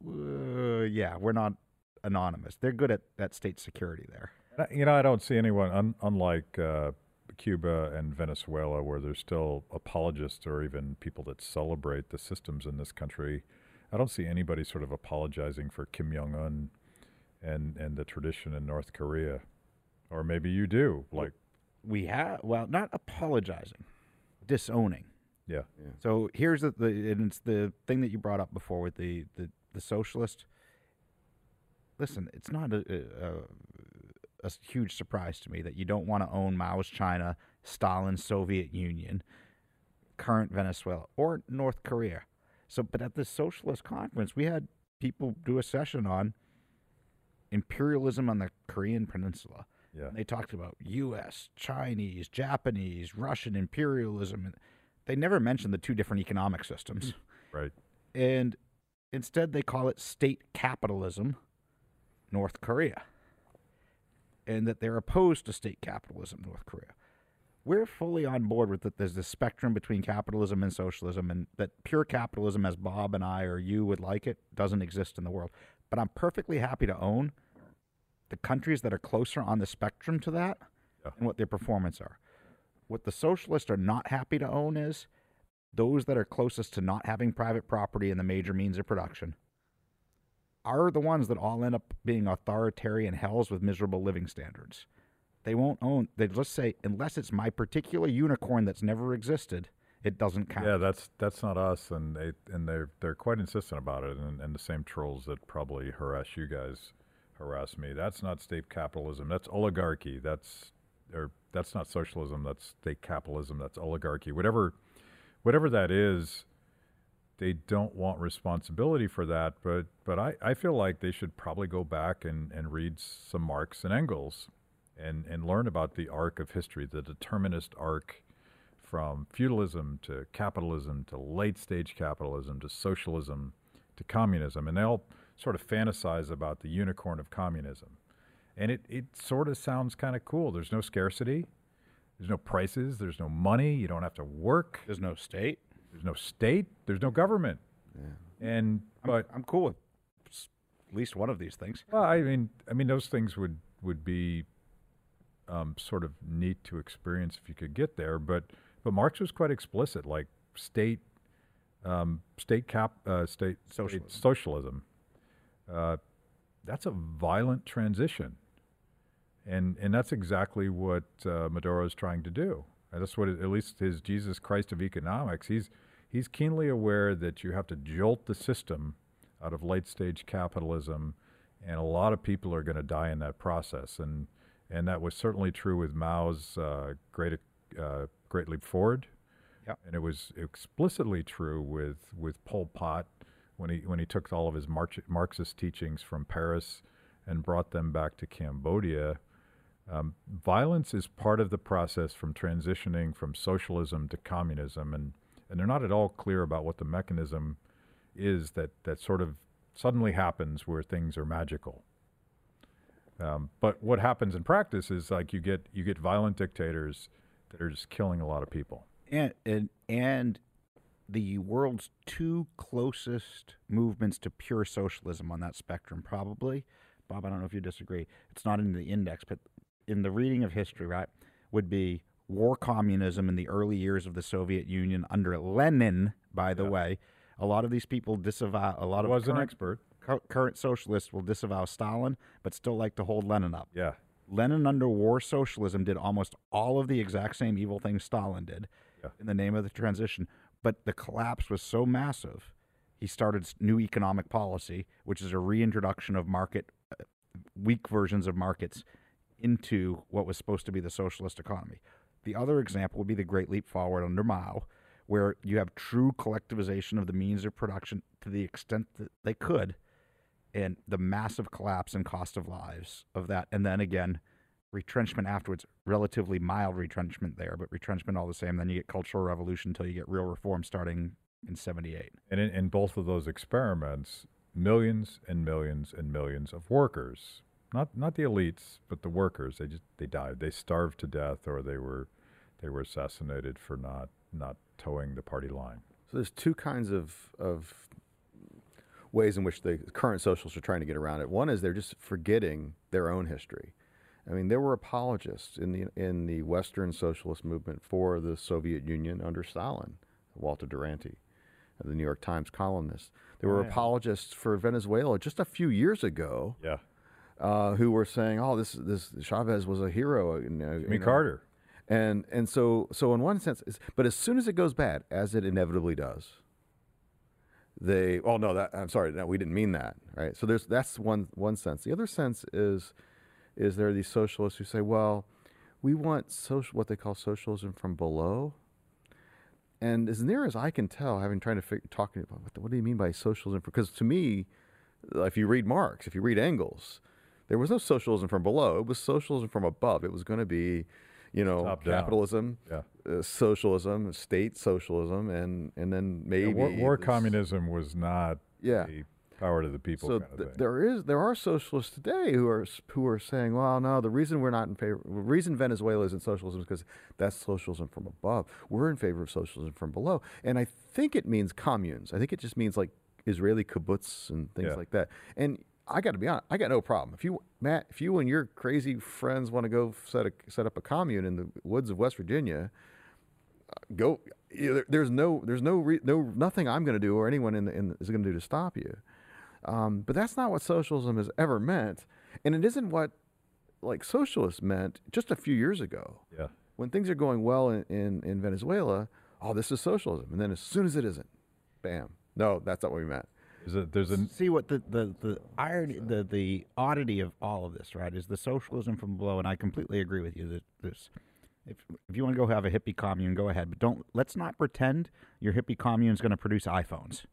uh, yeah, we're not anonymous. They're good at, at state security there. You know, I don't see anyone, un, unlike uh, Cuba and Venezuela, where there's still apologists or even people that celebrate the systems in this country. I don't see anybody sort of apologizing for Kim Jong Un and and the tradition in North Korea, or maybe you do. Like, We have, well, not apologizing, disowning. yeah, So here's the, the and it's the thing that you brought up before with the the, the socialist. Listen, it's not a, a, a s- huge surprise to me that you don't want to own Mao's China, Stalin's Soviet Union, current Venezuela, or North Korea. So, but at this socialist conference, we had people do a session on imperialism on the Korean Peninsula. yeah, And they talked about U.S., Chinese, Japanese, Russian imperialism. And they never mentioned the two different economic systems. right. And instead, they call it state capitalism, North Korea. And that they're opposed to state capitalism, North Korea. We're fully on board with that there's this spectrum between capitalism and socialism, and that pure capitalism, as Bob and I or you would like it, doesn't exist in the world. But I'm perfectly happy to own the countries that are closer on the spectrum to that Yeah. and what their performance are. What the socialists are not happy to own is those that are closest to not having private property and the major means of production are the ones that all end up being authoritarian hells with miserable living standards. They won't own. They just say unless it's my particular unicorn that's never existed, it doesn't count. Yeah, that's that's not us, and they and they're they're quite insistent about it, and, and the same trolls that probably harass you guys harass me. That's not state capitalism. That's oligarchy. That's or that's not socialism. That's state capitalism. That's oligarchy. Whatever, whatever that is, they don't want responsibility for that. But but I, I feel like they should probably go back and, and read some Marx and Engels, and and learn about the arc of history, the determinist arc from feudalism to capitalism to late stage capitalism to socialism to communism. And they all sort of fantasize about the unicorn of communism. And it, it sort of sounds kind of cool. There's no scarcity, there's no prices, there's no money, you don't have to work, There's no state. There's no state, there's no government. Yeah. And but I'm cool with at least one of these things. well, I mean, I mean, those things would would be um, sort of neat to experience if you could get there. But but Marx was quite explicit, like state um, state cap uh, state Socialism. state socialism. Uh, that's a violent transition, and and that's exactly what uh, Maduro is trying to do. That's what it, at least his Jesus Christ of economics. He's he's keenly aware that you have to jolt the system out of late stage capitalism, and a lot of people are going to die in that process. And and that was certainly true with Mao's uh, Great uh, Great Leap Forward, Yep. and it was explicitly true with with Pol Pot when he when he took all of his Marxist teachings from Paris and brought them back to Cambodia. Um, violence is part of the process from transitioning from socialism to communism, and and they're not at all clear about what the mechanism is that that sort of suddenly happens where things are magical. Um, but what happens in practice is like you get you get violent dictators that are just killing a lot of people. And and and the world's two closest movements to pure socialism on that spectrum, probably. Bob, I don't know if you disagree. It's not in the index, but in the reading of history, right, would be war communism in the early years of the Soviet Union under Lenin. By the Yeah. way, a lot of these people disavow. A lot of was an current, expert. cur- current socialists will disavow Stalin, but still like to hold Lenin up. Yeah, Lenin under war socialism did almost all of the exact same evil things Stalin did Yeah. in the name of the transition. But the collapse was so massive, he started new economic policy, which is a reintroduction of market, uh, weak versions of markets into what was supposed to be the socialist economy. The other example would be the Great Leap Forward under Mao, where you have true collectivization of the means of production to the extent that they could, and the massive collapse in cost of lives of that. And then again, retrenchment afterwards, relatively mild retrenchment there, but retrenchment all the same. Then you get cultural revolution until you get real reform starting in 78. and in, in both of those experiments, millions and millions and millions of workers, not not the elites, but the workers, they just they died. They starved to death, or they were they were assassinated for not not toeing the party line. So there's two kinds of of ways in which the current socialists are trying to get around it. One is they're just forgetting their own history. I mean, there were apologists in the in the Western socialist movement for the Soviet Union under Stalin, Walter Duranty, the New York Times columnist. There oh, were Oh, yeah. apologists for Venezuela just a few years ago Yeah, uh, who were saying, "Oh, this this Chavez was a hero." You know, Jimmy you know. Carter. And and so so in one sense, but as soon as it goes bad, as it inevitably does, they oh no that I'm sorry no we didn't mean that right. So there's that's one one sense. The other sense is is there are these socialists who say, well, we want social what they call socialism from below. And as near as I can tell, having trying to figure, talking about what, the- what do you mean by socialism? Because to me, if you read Marx, if you read Engels, there was no socialism from below. It was socialism from above. It was going to be, you know, Top capitalism, Yeah. uh, socialism, state socialism, and and then maybe Yeah, war, war this- communism was not Yeah. power to the people So kind of th- there is there are socialists today who are who are saying, well, no, the reason we're not in favor, the reason Venezuela isn't socialism is because that's socialism from above. We're in favor of socialism from below, and I think it means communes. I think it just means like Israeli kibbutz and things Yeah. like that. And I got to be honest, I got no problem if you Matt, if you and your crazy friends want to go set a, set up a commune in the woods of West Virginia, uh, go. you- there- There's no, there's no, re, no, nothing I'm going to do or anyone in, the, in the, is going to do to stop you. Um, but that's not what socialism has ever meant, and it isn't what like socialists meant just a few years ago. yeah. When things are going well in, in, in Venezuela, oh, this is socialism, and then as soon as it isn't, bam, no, that's not what we meant. There's a, there's a See what the, the, the irony, the, the oddity of all of this, right, is the socialism from below, and I completely agree with you that this. If, if you want to go have a hippie commune, go ahead, but don't. Let's not pretend your hippie commune is going to produce iPhones.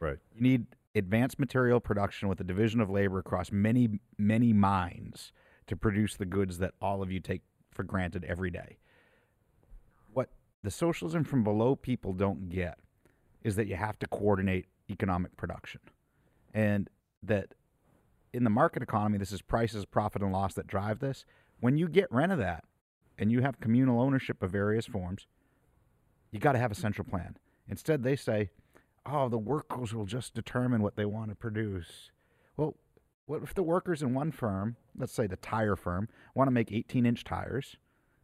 right. You need advanced material production with a division of labor across many, many mines to produce the goods that all of you take for granted every day. What the socialism from below people don't get is that you have to coordinate economic production. And that in the market economy, this is prices, profit, and loss that drive this. When you get rid of that and you have communal ownership of various forms, you got to have a central plan. Instead, they say, oh, the workers will just determine what they want to produce. Well, what if the workers in one firm, let's say the tire firm, want to make 18 inch tires?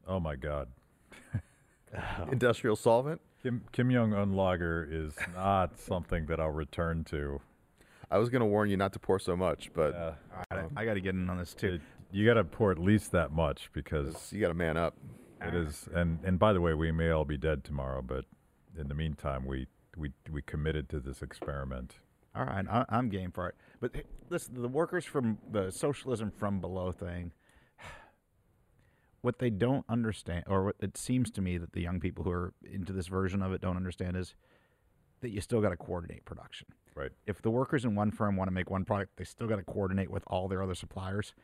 Oh my God. Industrial solvent. Kim Kim Jong Un lager is not something that I'll return to. I was going to warn you not to pour so much, but Uh, I, got to get in on this too. it- you got to pour at least that much because you got to man up. it is. And and by the way, we may all be dead tomorrow, but in the meantime, we we we committed to this experiment. All right, I, I'm game for it. But hey, listen, the workers from the socialism from below thing, what they don't understand, or what it seems to me that the young people who are into this version of it don't understand is that you still got to coordinate production. Right. If the workers in one firm want to make one product, they still got to coordinate with all their other suppliers.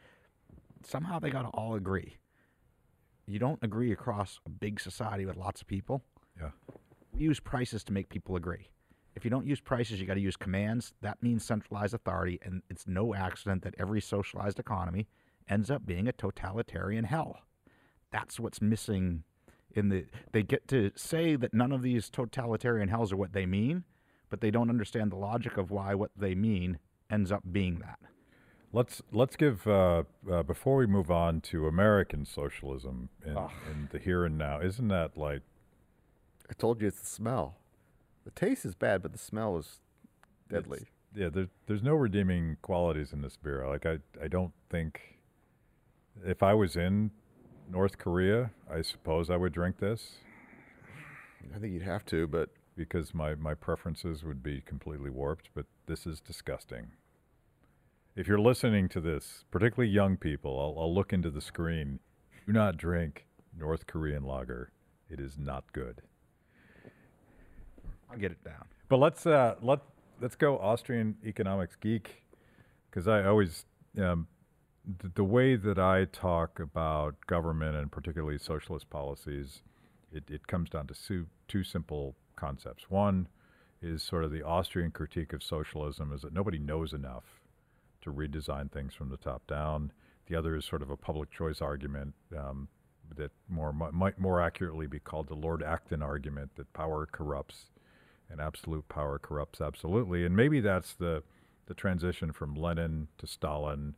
Somehow they got to all agree. You don't agree across a big society with lots of people. Yeah. We use prices to make people agree. If you don't use prices, you got to use commands. That means centralized authority, and it's no accident that every socialized economy ends up being a totalitarian hell. That's what's missing in the they get to say that none of these totalitarian hells are what they mean, but they don't understand the logic of why what they mean ends up being that. Let's let's give uh, uh, before we move on to American socialism in, in the here and now. Isn't that like I told you it's the smell. The taste is bad, but the smell is deadly. It's- yeah, there's there's no redeeming qualities in this beer. Like I I don't think if I was in North Korea, I suppose I would drink this I think you'd have to, but because my my preferences would be completely warped. But this is disgusting. If you're listening to this, particularly young people, I'll, I'll look into the screen. Do not drink North Korean lager. It is not good. I'll get it down. But let's uh, let let's go Austrian economics geek because I always um, th- the way that I talk about government and particularly socialist policies, it, it comes down to two, two simple concepts. One is sort of the Austrian critique of socialism is that nobody knows enough to redesign things from the top down. The other is sort of a public choice argument um, that more mi- might more accurately be called the Lord Acton argument that power corrupts and absolute power corrupts absolutely. And maybe that's the the transition from Lenin to Stalin,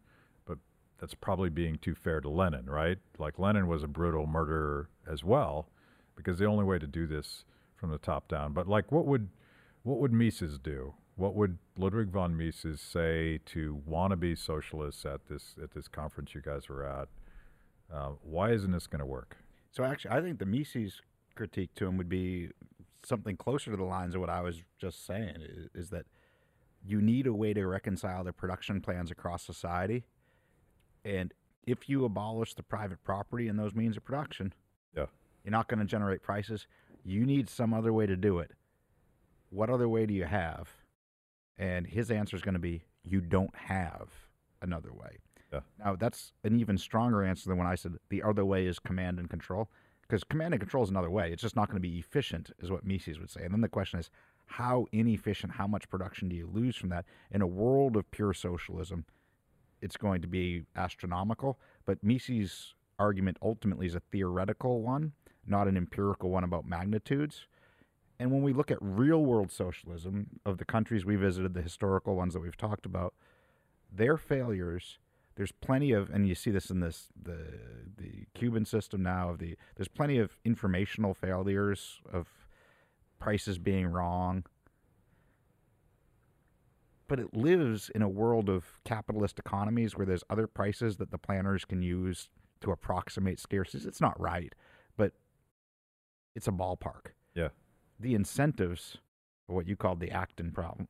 that's probably being too fair to Lenin, right? Like Lenin was a brutal murderer as well, because the only way to do this from the top down. But like, what would what would Mises do? What would Ludwig von Mises say to wannabe socialists at this at this conference you guys were at? Uh, why isn't this going to work? So actually, I think the Mises critique to him would be something closer to the lines of what I was just saying. Is, is that you need a way to reconcile the production plans across society, and if you abolish the private property and those means of production, Yeah. you're not going to generate prices. You need some other way to do it. What other way do you have? And his answer is going to be you don't have another way. Yeah. Now that's an even stronger answer than when I said the other way is command and control, because command and control is another way. It's just not going to be efficient, is what Mises would say. And then the question is, how inefficient, how much production do you lose from that? In a world of pure socialism, it's going to be astronomical. But Mises' argument ultimately is a theoretical one, not an empirical one about magnitudes. And when we look at real world socialism of the countries we visited, the historical ones that we've talked about, their failures, there's plenty of, and you see this in this the the Cuban system now. Of the there's plenty of informational failures of prices being wrong, but it lives in a world of capitalist economies where there's other prices that the planners can use to approximate scarcities. It's not right, but it's a ballpark. Yeah. The incentives, what you called the Acton problem,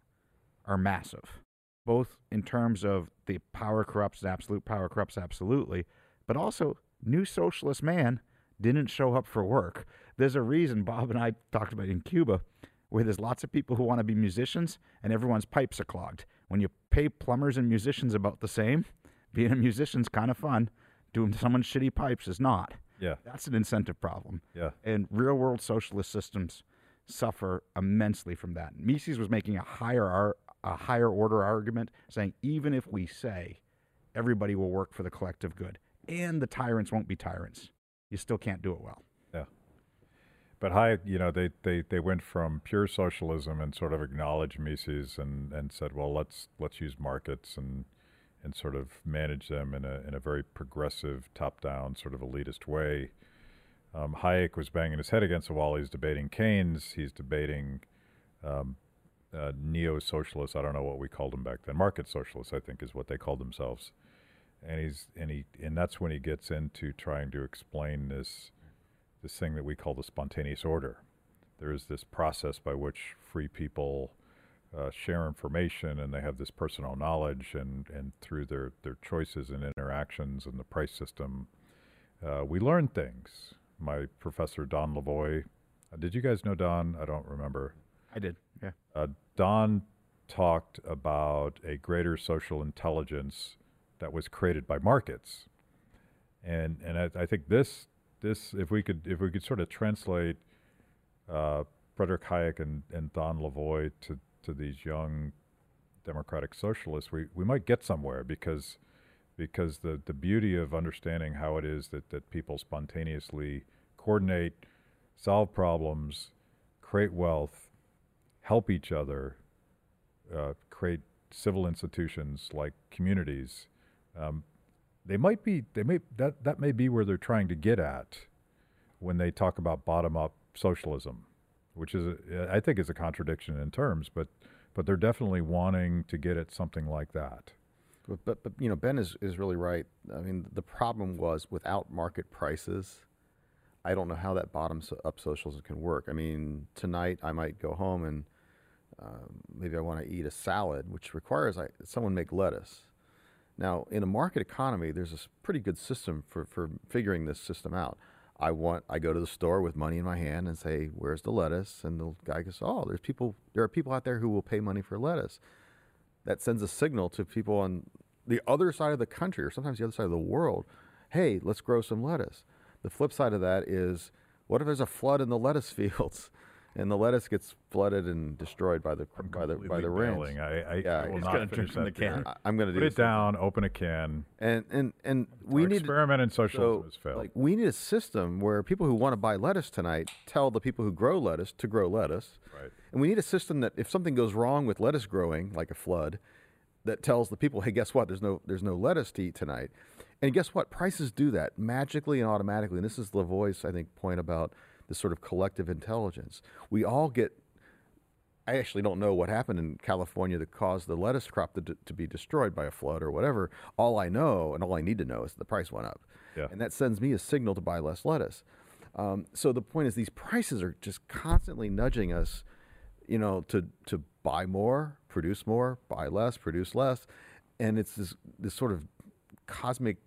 are massive, both in terms of the power corrupts absolute power corrupts absolutely, but also new socialist man didn't show up for work. There's a reason Bob and I talked about in Cuba where there's lots of people who want to be musicians and everyone's pipes are clogged. When you pay plumbers and musicians about the same, being a musician's kind of fun. Doing someone's shitty pipes is not. Yeah, That's an incentive problem. yeah, And real world socialist systems suffer immensely from that. Mises was making a higher a higher order argument, saying even if we say everybody will work for the collective good and the tyrants won't be tyrants, you still can't do it well. But Hayek, you know, they, they, they went from pure socialism and sort of acknowledged Mises and, and said, well, let's let's use markets and and sort of manage them in a in a very progressive, top down, sort of elitist way. Um, Hayek was banging his head against the wall. He's debating Keynes. He's debating um, uh, neo socialists. I don't know what we called them back then. Market socialists, I think, is what they called themselves. And he's and he and that's when he gets into trying to explain this this thing that we call the spontaneous order. There is this process by which free people uh, share information and they have this personal knowledge, and, and through their, their choices and interactions and the price system, uh, we learn things. My professor, Don Lavoie, uh, did you guys know Don? I don't remember. I did. Yeah. Uh, Don talked about a greater social intelligence that was created by markets. And and I, I think this this if we could if we could sort of translate uh, Frederick Hayek and, and Don Lavoie to, to these young democratic socialists, we, we might get somewhere because because the, the beauty of understanding how it is that, that people spontaneously coordinate, solve problems, create wealth, help each other, uh, create civil institutions like communities. Um, they might be they may that that may be where they're trying to get at when they talk about bottom up socialism, which is a, I think is a contradiction in terms, but but they're definitely wanting to get at something like that. But, but, but you know Ben is, is really right. I mean the problem was without market prices, I don't know how that bottom up socialism can work. I mean tonight I might go home and uh, maybe I want to eat a salad, which requires I, someone make lettuce. Now, in a market economy, there's a pretty good system for, for figuring this system out. I want I go to the store with money in my hand and say, "Where's the lettuce?" And the guy goes, "Oh, there's people. There are people out there who will pay money for lettuce." That sends a signal to people on the other side of the country, or sometimes the other side of the world. Hey, let's grow some lettuce. The flip side of that is, what if there's a flood in the lettuce fields? And the lettuce gets flooded and destroyed by the by the by the rains. I, I, yeah, I will he's not gonna finish drink from that the can. I, am going to Put do it down, open a can. and and and we Our need experiment in so socialism has failed. like we need a system where people who want to buy lettuce tonight tell the people who grow lettuce to grow lettuce, right. and we need a system that if something goes wrong with lettuce growing, like a flood, that tells the people, hey, guess what? There's no there's no lettuce to eat tonight, and guess what? Prices do that magically and automatically. And this is Lavoie's I think point about this sort of collective intelligence. We all get I actually don't know what happened in California that caused the lettuce crop to, to be destroyed by a flood or whatever. All I know and all I need to know is the price went up. Yeah. And that sends me a signal to buy less lettuce. Um, so the point is, these prices are just constantly nudging us, you know, to, to buy more, produce more, buy less, produce less. And it's this, this sort of cosmic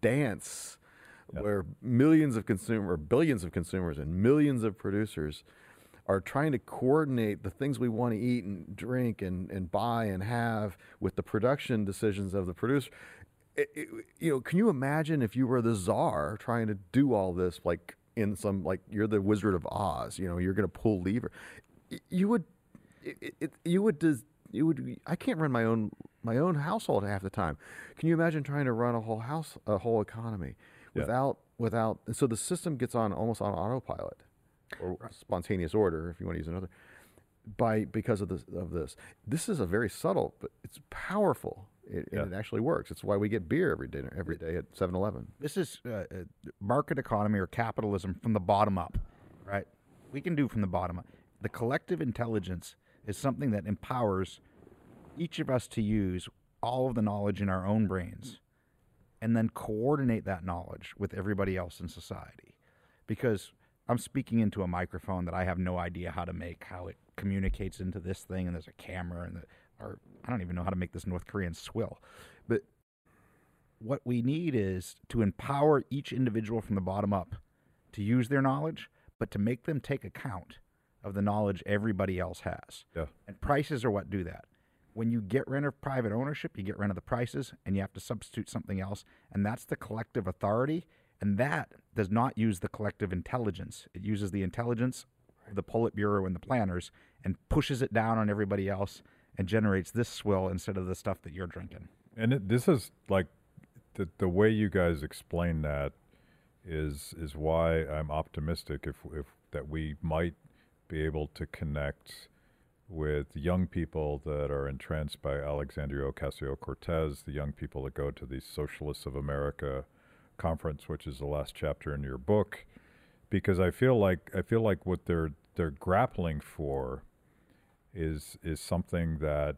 dance Where millions of consumer, billions of consumers, and millions of producers are trying to coordinate the things we want to eat and drink and, and buy and have with the production decisions of the producer. It- it- you know, can you imagine if you were the czar trying to do all this, like in some, like you're the Wizard of Oz, you know, you're going to pull lever. You would, it, you would, you would, I can't run my own, my own household half the time. Can you imagine trying to run a whole house, a whole economy Yeah. without, without, so the system gets on almost on autopilot or spontaneous order, if you want to use another, by because of this of this. This is a very subtle, but it's powerful. It, Yeah. And it actually works. It's why we get beer every dinner every day at 7-Eleven. This is uh, uh, market economy or capitalism from the bottom up, right? We can do from the bottom up. The collective intelligence is something that empowers each of us to use all of the knowledge in our own brains and then coordinate that knowledge with everybody else in society. Because I'm speaking into a microphone that I have no idea how to make, how it communicates into this thing, and there's a camera, and the, or I don't even know how to make this North Korean swill. But what we need is to empower each individual from the bottom up to use their knowledge, but to make them take account of the knowledge everybody else has. Yeah. And prices are what do that. When you get rid of private ownership, you get rid of the prices and you have to substitute something else. And that's the collective authority. And that does not use the collective intelligence. It uses the intelligence of the Politburo and the planners and pushes it down on everybody else and generates this swill instead of the stuff that you're drinking. And it, this is like the the way you guys explain that is is why I'm optimistic if if that we might be able to connect with young people that are entranced by Alexandria Ocasio Cortez, the young people that go to the Socialists of America conference, which is the last chapter in your book, because I feel like I feel like what they're they're grappling for is is something that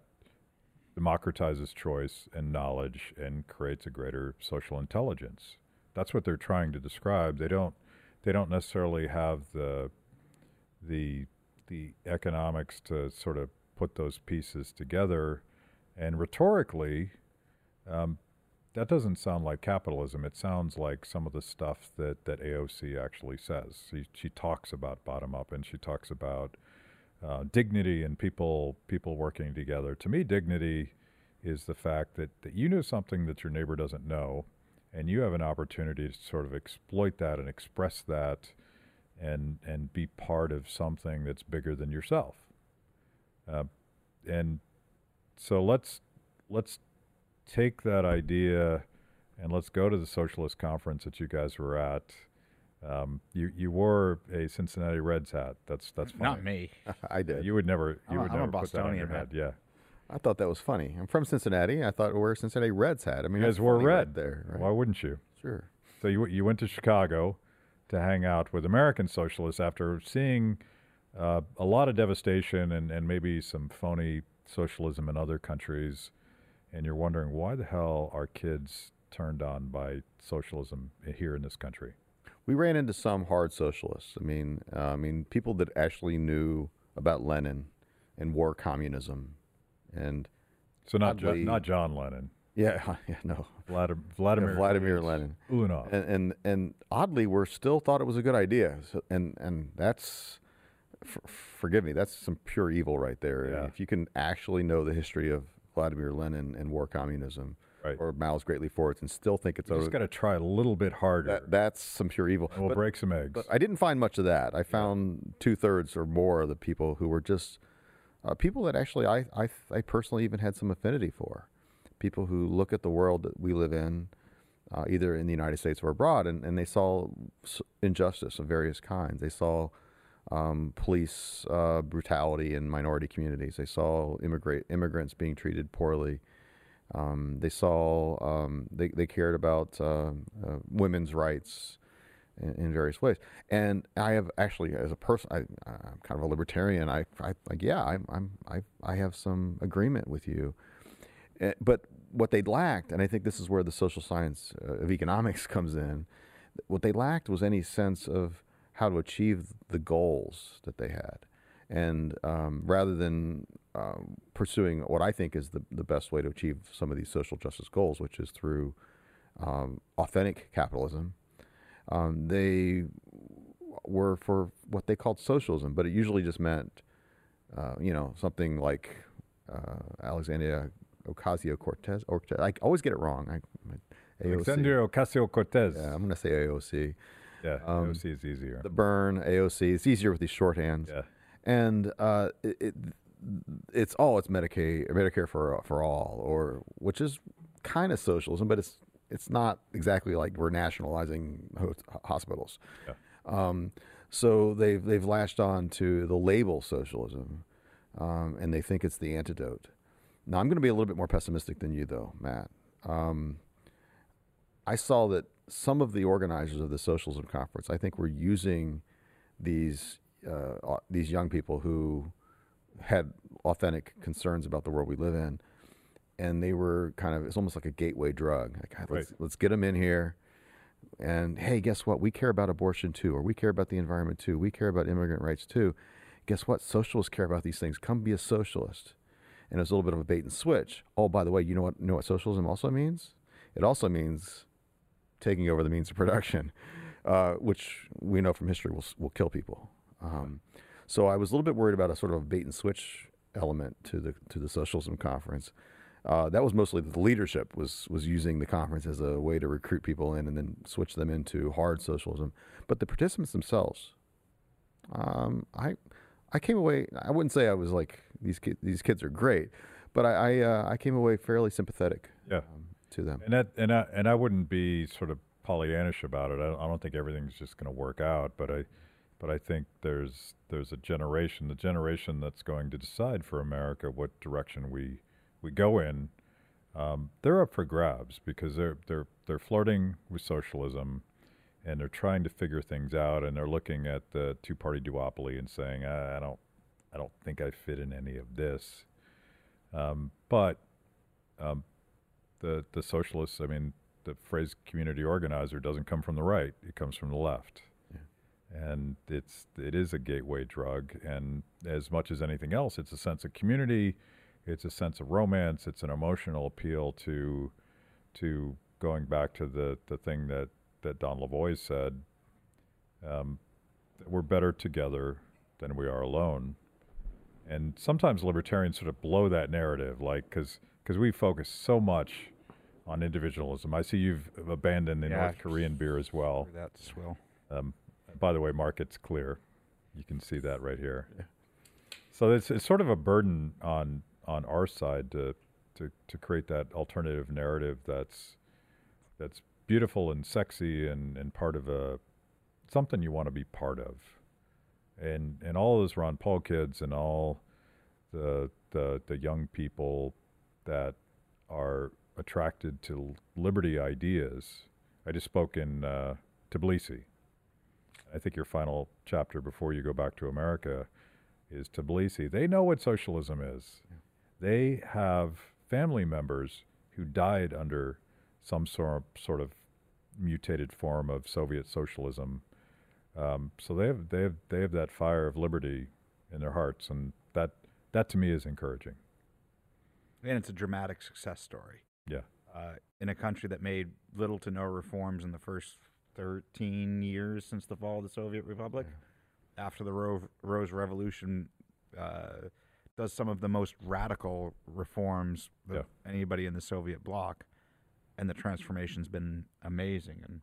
democratizes choice and knowledge and creates a greater social intelligence. That's what they're trying to describe. They don't they don't necessarily have the the the economics to sort of put those pieces together. And rhetorically, um, that doesn't sound like capitalism. It sounds like some of the stuff that, that AOC actually says. She, she talks about bottom up and she talks about uh, dignity and people people working together. To me, dignity is the fact that, that you know something that your neighbor doesn't know, and you have an opportunity to sort of exploit that and express that, and and be part of something that's bigger than yourself. Uh, and so let's let's take that idea and let's go to the socialist conference that you guys were at. Um, you you wore a Cincinnati Reds hat. That's that's funny. Not me. I did. You would never. You I'm a- would I'm a never put that on your Bostonian, man. head. Yeah. I thought that was funny. I'm from Cincinnati. I thought wear a Cincinnati Reds hat. I mean, You that's guys wore funny red. there. Right? Why wouldn't you? Sure. So you you went to Chicago to hang out with American socialists after seeing uh, a lot of devastation and, and maybe some phony socialism in other countries, and you're wondering why the hell are kids turned on by socialism here in this country? We ran into some hard socialists. I mean, uh, I mean, people that actually knew about Lenin and war communism, and So not jo- not John Lennon, yeah, yeah, no, Vladimir Vladimir, Vladimir Lenin. Ulyanov. and and and oddly, we're still thought it was a good idea. So, and and that's, f- forgive me, that's some pure evil right there. Yeah. If you can actually know the history of Vladimir Lenin and war communism, Right. or Mao's Great Leap Forwards, and still think it's you just got to try a little bit harder. that, that's some pure evil. and we'll But- break some eggs. But I didn't find much of that. I found two thirds or more of the people who were just uh, people that actually I, I I personally even had some affinity for. People who look at the world that we live in, uh, either in the United States or abroad, and, and they saw injustice of various kinds. They saw um, police uh, brutality in minority communities. They saw immigrant immigrants being treated poorly. Um, they saw um, they they cared about uh, uh, women's rights in, in various ways. And I have actually, as a person, I, I'm kind of a libertarian. I, I like, yeah, I'm, I'm, I, I have some agreement with you. Eh, But what they lacked, and I think this is where the social science uh, of economics comes in, what they lacked was any sense of how to achieve the goals that they had. And um, rather than um, pursuing what I think is the, the best way to achieve some of these social justice goals, which is through um, authentic capitalism, um, they were for what they called socialism, but it usually just meant, uh, you know, something like uh, Alexandria Ocasio Cortez. Or I always get it wrong. I, AOC. Alexandria Ocasio Cortez. Yeah, I'm going to say AOC. Yeah, Um, AOC is easier. The burn AOC. It's easier with these shorthands. yeah. and uh, it, it, it's all it's Medicaid, Medicare for for all, or which is kind of socialism, but it's it's not exactly like we're nationalizing ho- hospitals. Yeah. Um, so they've they've latched on to the label socialism, um, and they think it's the antidote. Now I'm going to be a little bit more pessimistic than you, though, Matt. Um, I saw that some of the organizers of the socialism conference, I think, were using these uh, these young people who had authentic concerns about the world we live in, and they were kind of it's almost like a gateway drug. Like, "Ah, let's let's get them in here, and hey, guess what? We care about abortion too, or we care about the environment too. We care about immigrant rights too. Guess what? Socialists care about these things. Come be a socialist. And it was a little bit of a bait and switch. Oh, by the way, you know what? You know what socialism also means? It also means taking over the means of production, uh, which we know from history will will kill people. Um, so I was a little bit worried about a sort of bait and switch element to the to the socialism conference. Uh, that was mostly the leadership was was using the conference as a way to recruit people in and then switch them into hard socialism. But the participants themselves, um, I I came away. I wouldn't say I was like these kids. These kids are great, but I I, uh, I came away fairly sympathetic Yeah. um, to them. And that and I and I wouldn't be sort of Pollyannish about it. I don't, I don't think everything's just going to work out, but I but I think there's there's a generation, the generation that's going to decide for America what direction we we go in. Um, they're up for grabs because they're they're they're flirting with socialism, and they're trying to figure things out, and they're looking at the two party duopoly and saying, I, I don't I don't think I fit in any of this. Um, but um, the the socialists. I mean, the phrase community organizer doesn't come from the right; it comes from the left, and it's it is a gateway drug. And as much as anything else, it's a sense of community, it's a sense of romance, it's an emotional appeal to to going back to the the thing that that Don Lavoie said. Um, that we're better together than we are alone. And sometimes libertarians sort of blow that narrative, like because because we focus so much on individualism. I see you've abandoned the Yeah, North Korean beer as well. That swill. Um, by the way, Mark, it's clear. You can see that right here. Yeah. So it's, it's sort of a burden on on our side to, to to create that alternative narrative that's that's beautiful and sexy and, and part of a something you want to be part of. And and all those Ron Paul kids and all the the the young people that are attracted to liberty ideas. I just spoke in uh, Tbilisi. I think your final chapter before you go back to America is Tbilisi. They know what socialism is. They have family members who died under some sort sort of mutated form of Soviet socialism. Um, so they have they have they have that fire of liberty in their hearts, and that that to me is encouraging. And it's a dramatic success story. Yeah. Uh, in a country that made little to no reforms in the first 13 years since the fall of the Soviet Republic, after the Ro- Rose Revolution, uh, does some of the most radical reforms of Yeah. anybody in the Soviet bloc. And the transformation's been amazing. And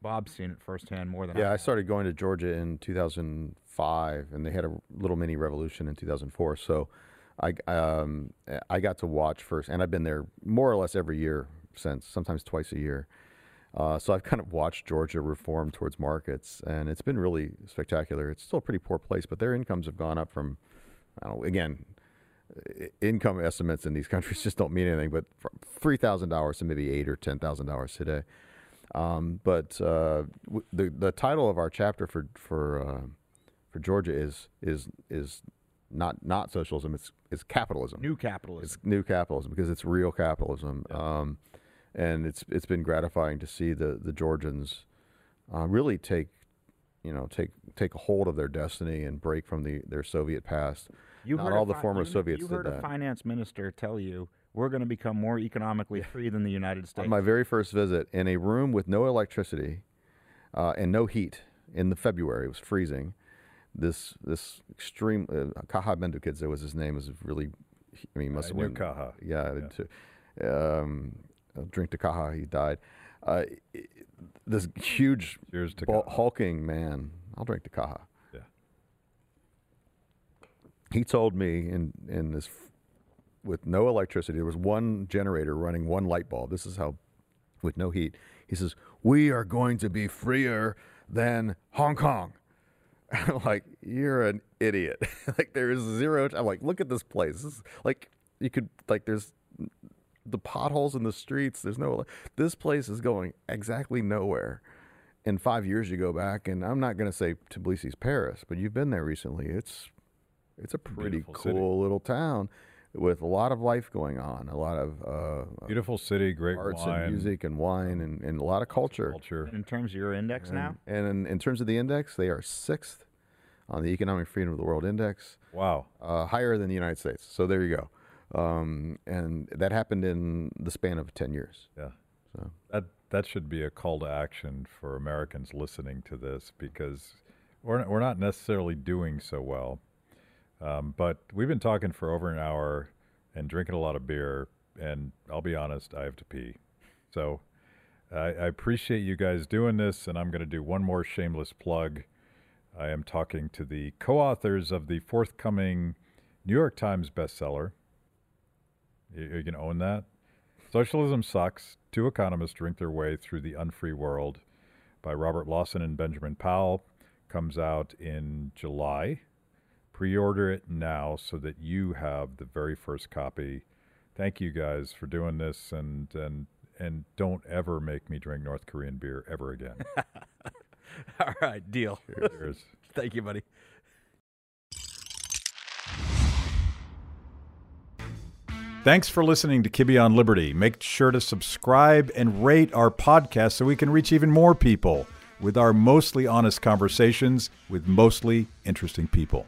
Bob's seen it firsthand more than I Yeah, I have. started going to Georgia in 2005, and they had a little mini revolution in 2004. So I um, I got to watch first, and I've been there more or less every year since, sometimes twice a year. Uh, so I've kind of watched Georgia reform towards markets, and it's been really spectacular. It's still a pretty poor place, but their incomes have gone up from, I don't know, again, i- income estimates in these countries just don't mean anything, but three thousand dollars to maybe eight or ten thousand dollars today. Um, but uh, w- the the title of our chapter for for uh, for Georgia is is is not not socialism. It's it's capitalism. New capitalism. It's new capitalism because it's real capitalism. Um, and it's it's been gratifying to see the the Georgians uh, really take you know take take a hold of their destiny and break from the their Soviet past. You Not heard all the fi- former you- Soviets You did heard a that. finance minister tell you we're going to become more economically free than the United States. On my very first visit, in a room with no electricity uh, and no heat in the February, it was freezing. This this extreme uh, Kaha Bendukidze was his name. Was really, I mean, he must I have knew won- Kaha. Yeah, did too. Um, drink to Kaha, he died. Uh, this huge, Cheers to Kaha. hulking man. I'll drink to Kaha. He told me in in this with no electricity, there was one generator running one light bulb. This is how, with no heat, he says, "We are going to be freer than Hong Kong." I'm like, "You're an idiot!" like there is zero. I'm like, "Look at this place. This is, like you could like there's the potholes in the streets. There's no. This place is going exactly nowhere." In five years, you go back, and I'm not going to say Tbilisi's Paris, but you've been there recently. It's it's a pretty Beautiful cool city. little town with a lot of life going on, a lot of uh, Beautiful city, great arts wine, and music and wine and, and a lot of culture. culture. in terms of your index now, And in, in terms of the index, they are sixth on the Economic Freedom of the World Index, Wow. uh, higher than the United States. So there you go. Um, and that happened in the span of 10 years. Yeah. So. That that should be a call to action for Americans listening to this because we're we're not necessarily doing so well. Um, but we've been talking for over an hour and drinking a lot of beer, and I'll be honest, I have to pee. So I, I appreciate you guys doing this, and I'm going to do one more shameless plug. I am talking to the co-authors of the forthcoming New York Times bestseller. You, you can own that. Socialism Sucks. Two economists drink their way through the unfree world by Robert Lawson and Benjamin Powell comes out in July. Pre-order it now so that you have the very first copy. Thank you guys for doing this and and and don't ever make me drink North Korean beer ever again. all right, deal. Cheers. Thank you, buddy. Thanks for listening to Kibbe on Liberty. Make sure to subscribe and rate our podcast so we can reach even more people with our mostly honest conversations with mostly interesting people.